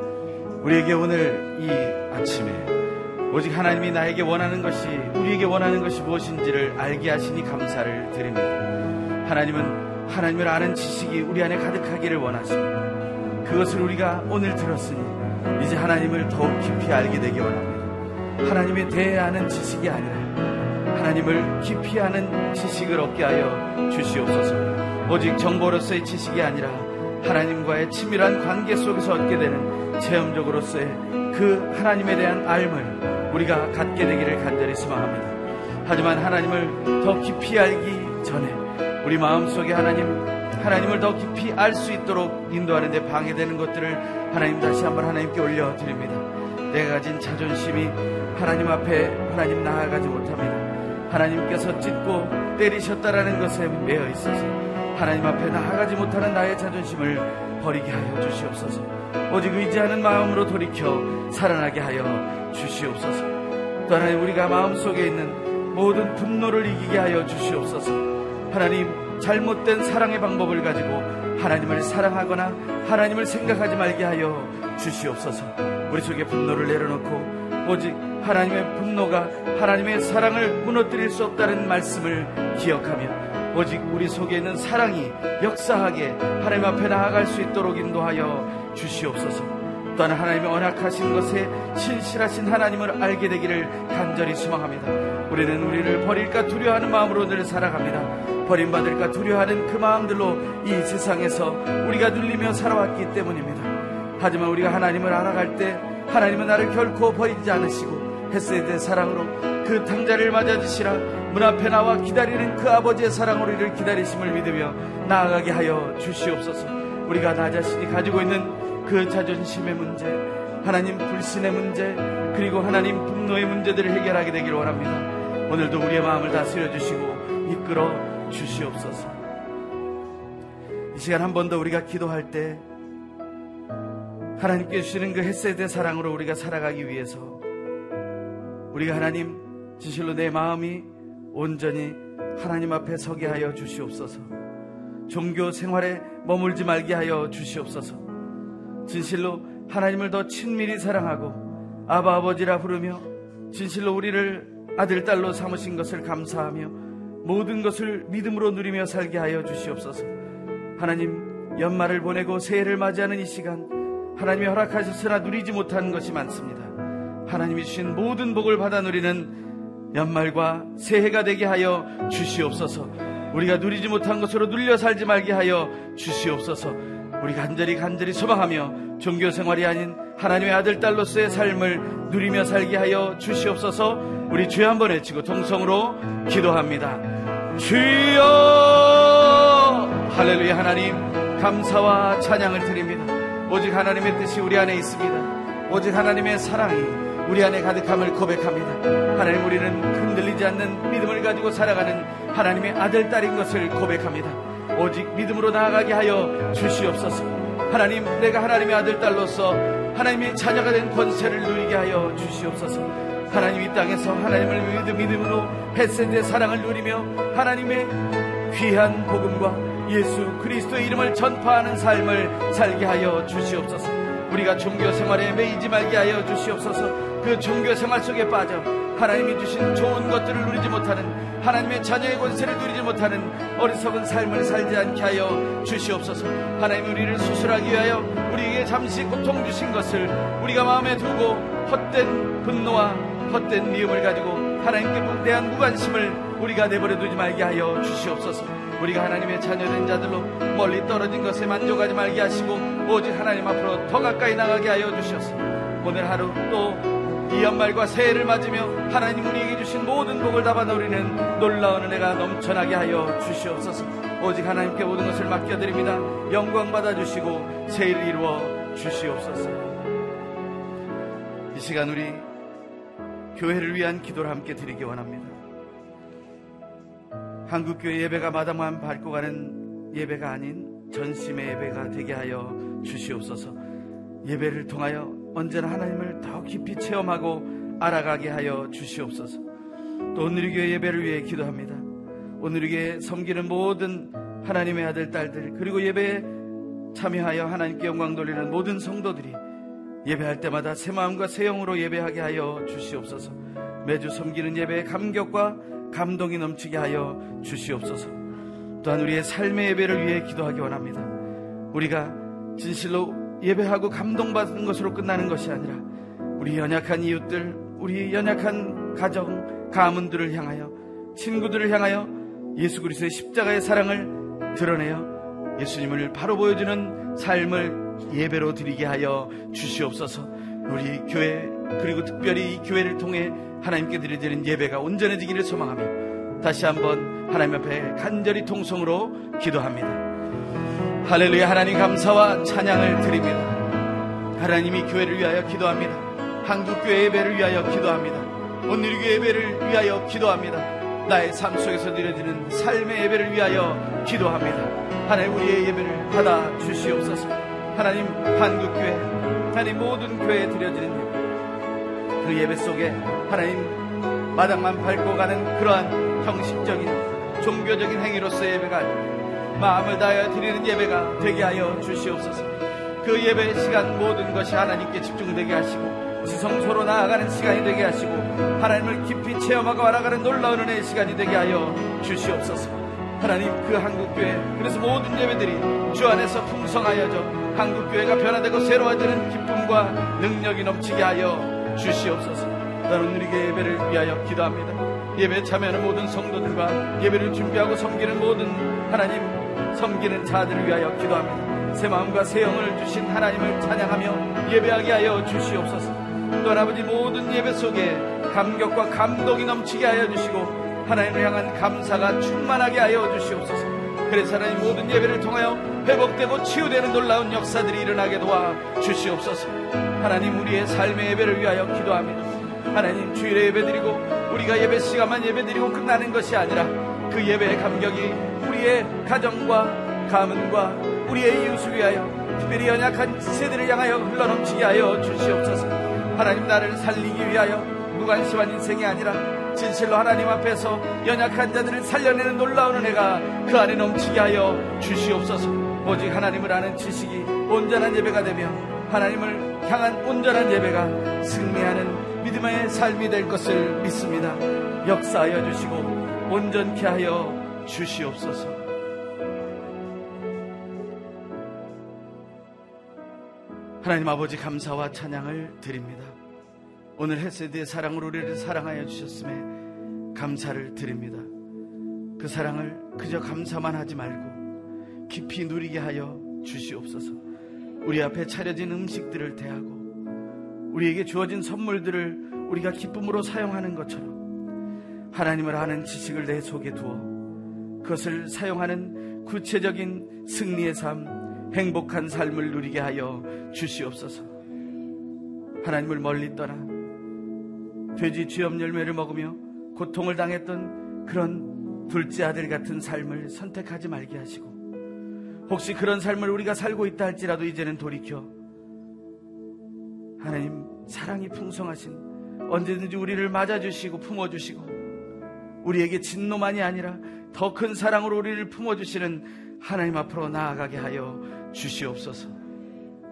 우리에게 오늘 이 아침에 오직 하나님이 나에게 원하는 것이 우리에게 원하는 것이 무엇인지를 알게 하시니 감사를 드립니다. 하나님은 하나님을 아는 지식이 우리 안에 가득하기를 원하십니다. 그것을 우리가 오늘 들었으니 이제 하나님을 더욱 깊이 알게 되기 원합니다. 하나님에 대해 아는 지식이 아니라 하나님을 깊이 아는 지식을 얻게 하여 주시옵소서. 오직 정보로서의 지식이 아니라 하나님과의 치밀한 관계 속에서 얻게 되는 체험적으로서의 그 하나님에 대한 알을 우리가 갖게 되기를 간절히 소망합니다. 하지만 하나님을 더 깊이 알기 전에 우리 마음속에 하나님 하나님을 더 깊이 알 수 있도록 인도하는 데 방해되는 것들을 하나님 다시 한번 하나님께 올려 드립니다. 내가 가진 자존심이 하나님 앞에 하나님 나아가지 못합니다. 하나님께서 찢고 때리셨다라는 것에 매여 있어서 하나님 앞에 나아가지 못하는 나의 자존심을 버리게 하여 주시옵소서. 오직 의지하는 마음으로 돌이켜 살아나게 하여 주시옵소서. 또 하나님 우리가 마음속에 있는 모든 분노를 이기게 하여 주시옵소서. 하나님 잘못된 사랑의 방법을 가지고 하나님을 사랑하거나 하나님을 생각하지 말게 하여 주시옵소서. 우리 속에 분노를 내려놓고 오직 하나님의 분노가 하나님의 사랑을 무너뜨릴 수 없다는 말씀을 기억하며 오직 우리 속에 있는 사랑이 역사하게 하나님 앞에 나아갈 수 있도록 인도하여 주시옵소서. 또한 하나님의 언약하신 것에 신실하신 하나님을 알게 되기를 간절히 소망합니다. 우리는 우리를 버릴까 두려워하는 마음으로 늘 살아갑니다. 버림받을까 두려워하는 그 마음들로 이 세상에서 우리가 눌리며 살아왔기 때문입니다. 하지만 우리가 하나님을 알아갈 때 하나님은 나를 결코 버리지 않으시고 햇세의 사랑으로 그 당자를 맞아주시라 문 앞에 나와 기다리는 그 아버지의 사랑으로 이를 기다리심을 믿으며 나아가게 하여 주시옵소서 우리가 나 자신이 가지고 있는 그 자존심의 문제 하나님 불신의 문제 그리고 하나님 분노의 문제들을 해결하게 되기를 원합니다 오늘도 우리의 마음을 다스려 주시고 이끌어 주시옵소서 이 시간 한 번 더 우리가 기도할 때 하나님께 주시는 그 햇세대 사랑으로 우리가 살아가기 위해서 우리가 하나님 진실로 내 마음이 온전히 하나님 앞에 서게 하여 주시옵소서. 종교 생활에 머물지 말게 하여 주시옵소서. 진실로 하나님을 더 친밀히 사랑하고 아바 아버지라 부르며 진실로 우리를 아들 딸로 삼으신 것을 감사하며 모든 것을 믿음으로 누리며 살게 하여 주시옵소서. 하나님 연말을 보내고 새해를 맞이하는 이 시간 하나님이 허락하셨으나 누리지 못한 것이 많습니다. 하나님이 주신 모든 복을 받아 누리는 연말과 새해가 되게 하여 주시옵소서. 우리가 누리지 못한 것으로 눌려 살지 말게 하여 주시옵소서. 우리 간절히 간절히 소망하며 종교 생활이 아닌 하나님의 아들 딸로서의 삶을 누리며 살게 하여 주시옵소서. 우리 주여 한번 외치고 동성으로 기도합니다. 주여 할렐루야 하나님 감사와 찬양을 드립니다. 오직 하나님의 뜻이 우리 안에 있습니다. 오직 하나님의 사랑이 우리 안에 가득함을 고백합니다. 하나님 우리는 흔들리지 않는 믿음을 가지고 살아가는 하나님의 아들, 딸인 것을 고백합니다. 오직 믿음으로 나아가게 하여 주시옵소서. 하나님, 내가 하나님의 아들, 딸로서 하나님의 자녀가 된 권세를 누리게 하여 주시옵소서. 하나님 이 땅에서 하나님을 믿음, 믿음으로 햇센의 사랑을 누리며 하나님의 귀한 복음과 예수 그리스도의 이름을 전파하는 삶을 살게 하여 주시옵소서. 우리가 종교 생활에 매이지 말게 하여 주시옵소서. 그 종교 생활 속에 빠져 하나님이 주신 좋은 것들을 누리지 못하는 하나님의 자녀의 권세를 누리지 못하는 어리석은 삶을 살지 않게 하여 주시옵소서. 하나님 우리를 수술하기 위하여 우리에게 잠시 고통 주신 것을 우리가 마음에 두고 헛된 분노와 헛된 미움을 가지고 하나님께 대한 무관심을 우리가 내버려 두지 말게 하여 주시옵소서. 우리가 하나님의 자녀된 자들로 멀리 떨어진 것에 만족하지 말게 하시고 오직 하나님 앞으로 더 가까이 나가게 하여 주시옵소서. 오늘 하루 또 이 연말과 새해를 맞으며 하나님 우리에게 주신 모든 복을 담아 누리는 놀라운 은혜가 넘쳐나게 하여 주시옵소서. 오직 하나님께 모든 것을 맡겨드립니다. 영광 받아주시고 새해를 이루어 주시옵소서. 이 시간 우리 교회를 위한 기도를 함께 드리기 원합니다. 한국교회 예배가 마당만 밟고 가는 예배가 아닌 전심의 예배가 되게 하여 주시옵소서. 예배를 통하여 언제나 하나님을 더 깊이 체험하고 알아가게 하여 주시옵소서. 또 오늘 이 교회 예배를 위해 기도합니다. 오늘 이 교회 섬기는 모든 하나님의 아들, 딸들, 그리고 예배에 참여하여 하나님께 영광 돌리는 모든 성도들이 예배할 때마다 새 마음과 새 영으로 예배하게 하여 주시옵소서. 매주 섬기는 예배의 감격과 감동이 넘치게 하여 주시옵소서. 또한 우리의 삶의 예배를 위해 기도하기 원합니다. 우리가 진실로 예배하고 감동받는 것으로 끝나는 것이 아니라 우리 연약한 이웃들, 우리 연약한 가정, 가문들을 향하여 친구들을 향하여 예수 그리스도의 십자가의 사랑을 드러내어 예수님을 바로 보여주는 삶을 예배로 드리게 하여 주시옵소서. 우리 교회 그리고 특별히 이 교회를 통해 하나님께 드려지는 예배가 온전해지기를 소망하며 다시 한번 하나님 앞에 간절히 통성으로 기도합니다. 할렐루야 하나님 감사와 찬양을 드립니다. 하나님이 교회를 위하여 기도합니다. 한국교회 예배를 위하여 기도합니다. 오늘 교회 예배를 위하여 기도합니다. 나의 삶 속에서 드려지는 삶의 예배를 위하여 기도합니다. 하나님 우리의 예배를 받아 주시옵소서. 하나님 한국교회 하나님 모든 교회에 드려지는 예배 그 예배 속에 하나님 마당만 밟고 가는 그러한 형식적인 종교적인 행위로서의 예배가 아니라 마음을 다하여 드리는 예배가 되게 하여 주시옵소서. 그 예배 시간 모든 것이 하나님께 집중되게 하시고 지성소로 나아가는 시간이 되게 하시고 하나님을 깊이 체험하고 알아가는 놀라운 은혜의 시간이 되게 하여 주시옵소서. 하나님 그 한국교회 그래서 모든 예배들이 주 안에서 풍성하여져 한국교회가 변화되고 새로워지는 기쁨과 능력이 넘치게 하여 주시옵소서. 나는 우리에게 예배를 위하여 기도합니다. 예배 참여하는 모든 성도들과 예배를 준비하고 섬기는 모든 하나님 섬기는 자들을 위하여 기도합니다. 새 마음과 새 영을 주신 하나님을 찬양하며 예배하게 하여 주시옵소서. 또 아버지 모든 예배 속에 감격과 감동이 넘치게 하여 주시고 하나님을 향한 감사가 충만하게 하여 주시옵소서. 그래서 하나님 모든 예배를 통하여 회복되고 치유되는 놀라운 역사들이 일어나게 도와 주시옵소서. 하나님 우리의 삶의 예배를 위하여 기도합니다. 하나님 주일에 예배드리고 우리가 예배 시간만 예배드리고 끝나는 것이 아니라 그 예배의 감격이 우리의 가정과 가문과 우리의 이웃을 위하여 특별히 연약한 세대를 향하여 흘러넘치게 하여 주시옵소서 하나님 나를 살리기 위하여 무관심한 인생이 아니라 진실로 하나님 앞에서 연약한 자들을 살려내는 놀라운 은혜가 그 안에 넘치게 하여 주시옵소서 오직 하나님을 아는 지식이 온전한 예배가 되며 하나님을 향한 온전한 예배가 승리하는 믿음의 삶이 될 것을 믿습니다. 역사하여 주시고 온전케 하여 주시옵소서. 하나님 아버지 감사와 찬양을 드립니다. 오늘 헤세드의 사랑으로 우리를 사랑하여 주셨음에 감사를 드립니다. 그 사랑을 그저 감사만 하지 말고 깊이 누리게 하여 주시옵소서. 우리 앞에 차려진 음식들을 대하고 우리에게 주어진 선물들을 우리가 기쁨으로 사용하는 것처럼 하나님을 아는 지식을 내 속에 두어 그것을 사용하는 구체적인 승리의 삶, 행복한 삶을 누리게 하여 주시옵소서. 하나님을 멀리 떠나 돼지 쥐염 열매를 먹으며 고통을 당했던 그런 둘째 아들 같은 삶을 선택하지 말게 하시고 혹시 그런 삶을 우리가 살고 있다 할지라도 이제는 돌이켜 하나님 사랑이 풍성하신 언제든지 우리를 맞아주시고 품어주시고 우리에게 진노만이 아니라 더 큰 사랑으로 우리를 품어주시는 하나님 앞으로 나아가게 하여 주시옵소서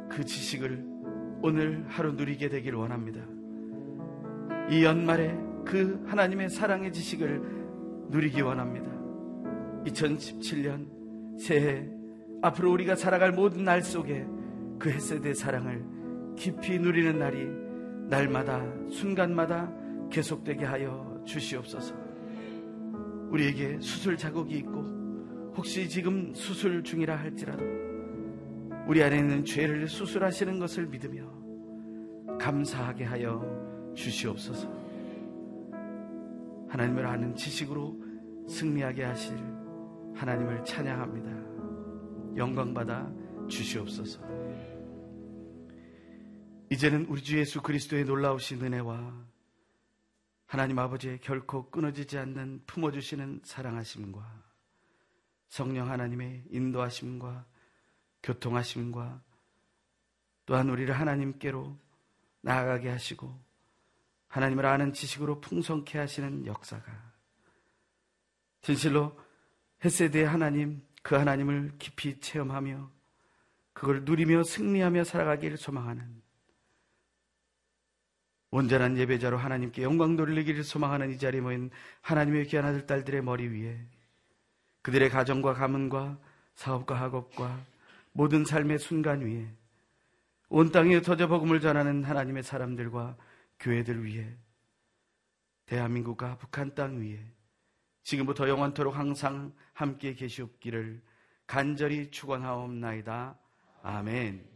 그 지식을 오늘 하루 누리게 되길 원합니다. 이 연말에 그 하나님의 사랑의 지식을 누리기 원합니다. 2017년 새해 앞으로 우리가 살아갈 모든 날 속에 그 햇세드의 사랑을 깊이 누리는 날이 날마다 순간마다 계속되게 하여 주시옵소서. 우리에게 수술 자국이 있고 혹시 지금 수술 중이라 할지라도 우리 안에 있는 죄를 수술하시는 것을 믿으며 감사하게 하여 주시옵소서. 하나님을 아는 지식으로 승리하게 하실 하나님을 찬양합니다. 영광받아 주시옵소서. 이제는 우리 주 예수 그리스도의 놀라우신 은혜와 하나님 아버지의 결코 끊어지지 않는 품어주시는 사랑하심과 성령 하나님의 인도하심과 교통하심과 또한 우리를 하나님께로 나아가게 하시고 하나님을 아는 지식으로 풍성케 하시는 역사가 진실로 헤세드의 하나님 그 하나님을 깊이 체험하며 그걸 누리며 승리하며 살아가기를 소망하는 온전한 예배자로 하나님께 영광 돌리기를 소망하는 이 자리에 모인 하나님의 귀한 아들 딸들의 머리 위에 그들의 가정과 가문과 사업과 학업과 모든 삶의 순간 위에 온 땅에 터져 복음을 전하는 하나님의 사람들과 교회들 위에 대한민국과 북한 땅 위에 지금부터 영원토록 항상 함께 계시옵기를 간절히 축원하옵나이다. 아멘.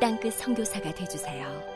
땅끝 성교사가 되주세요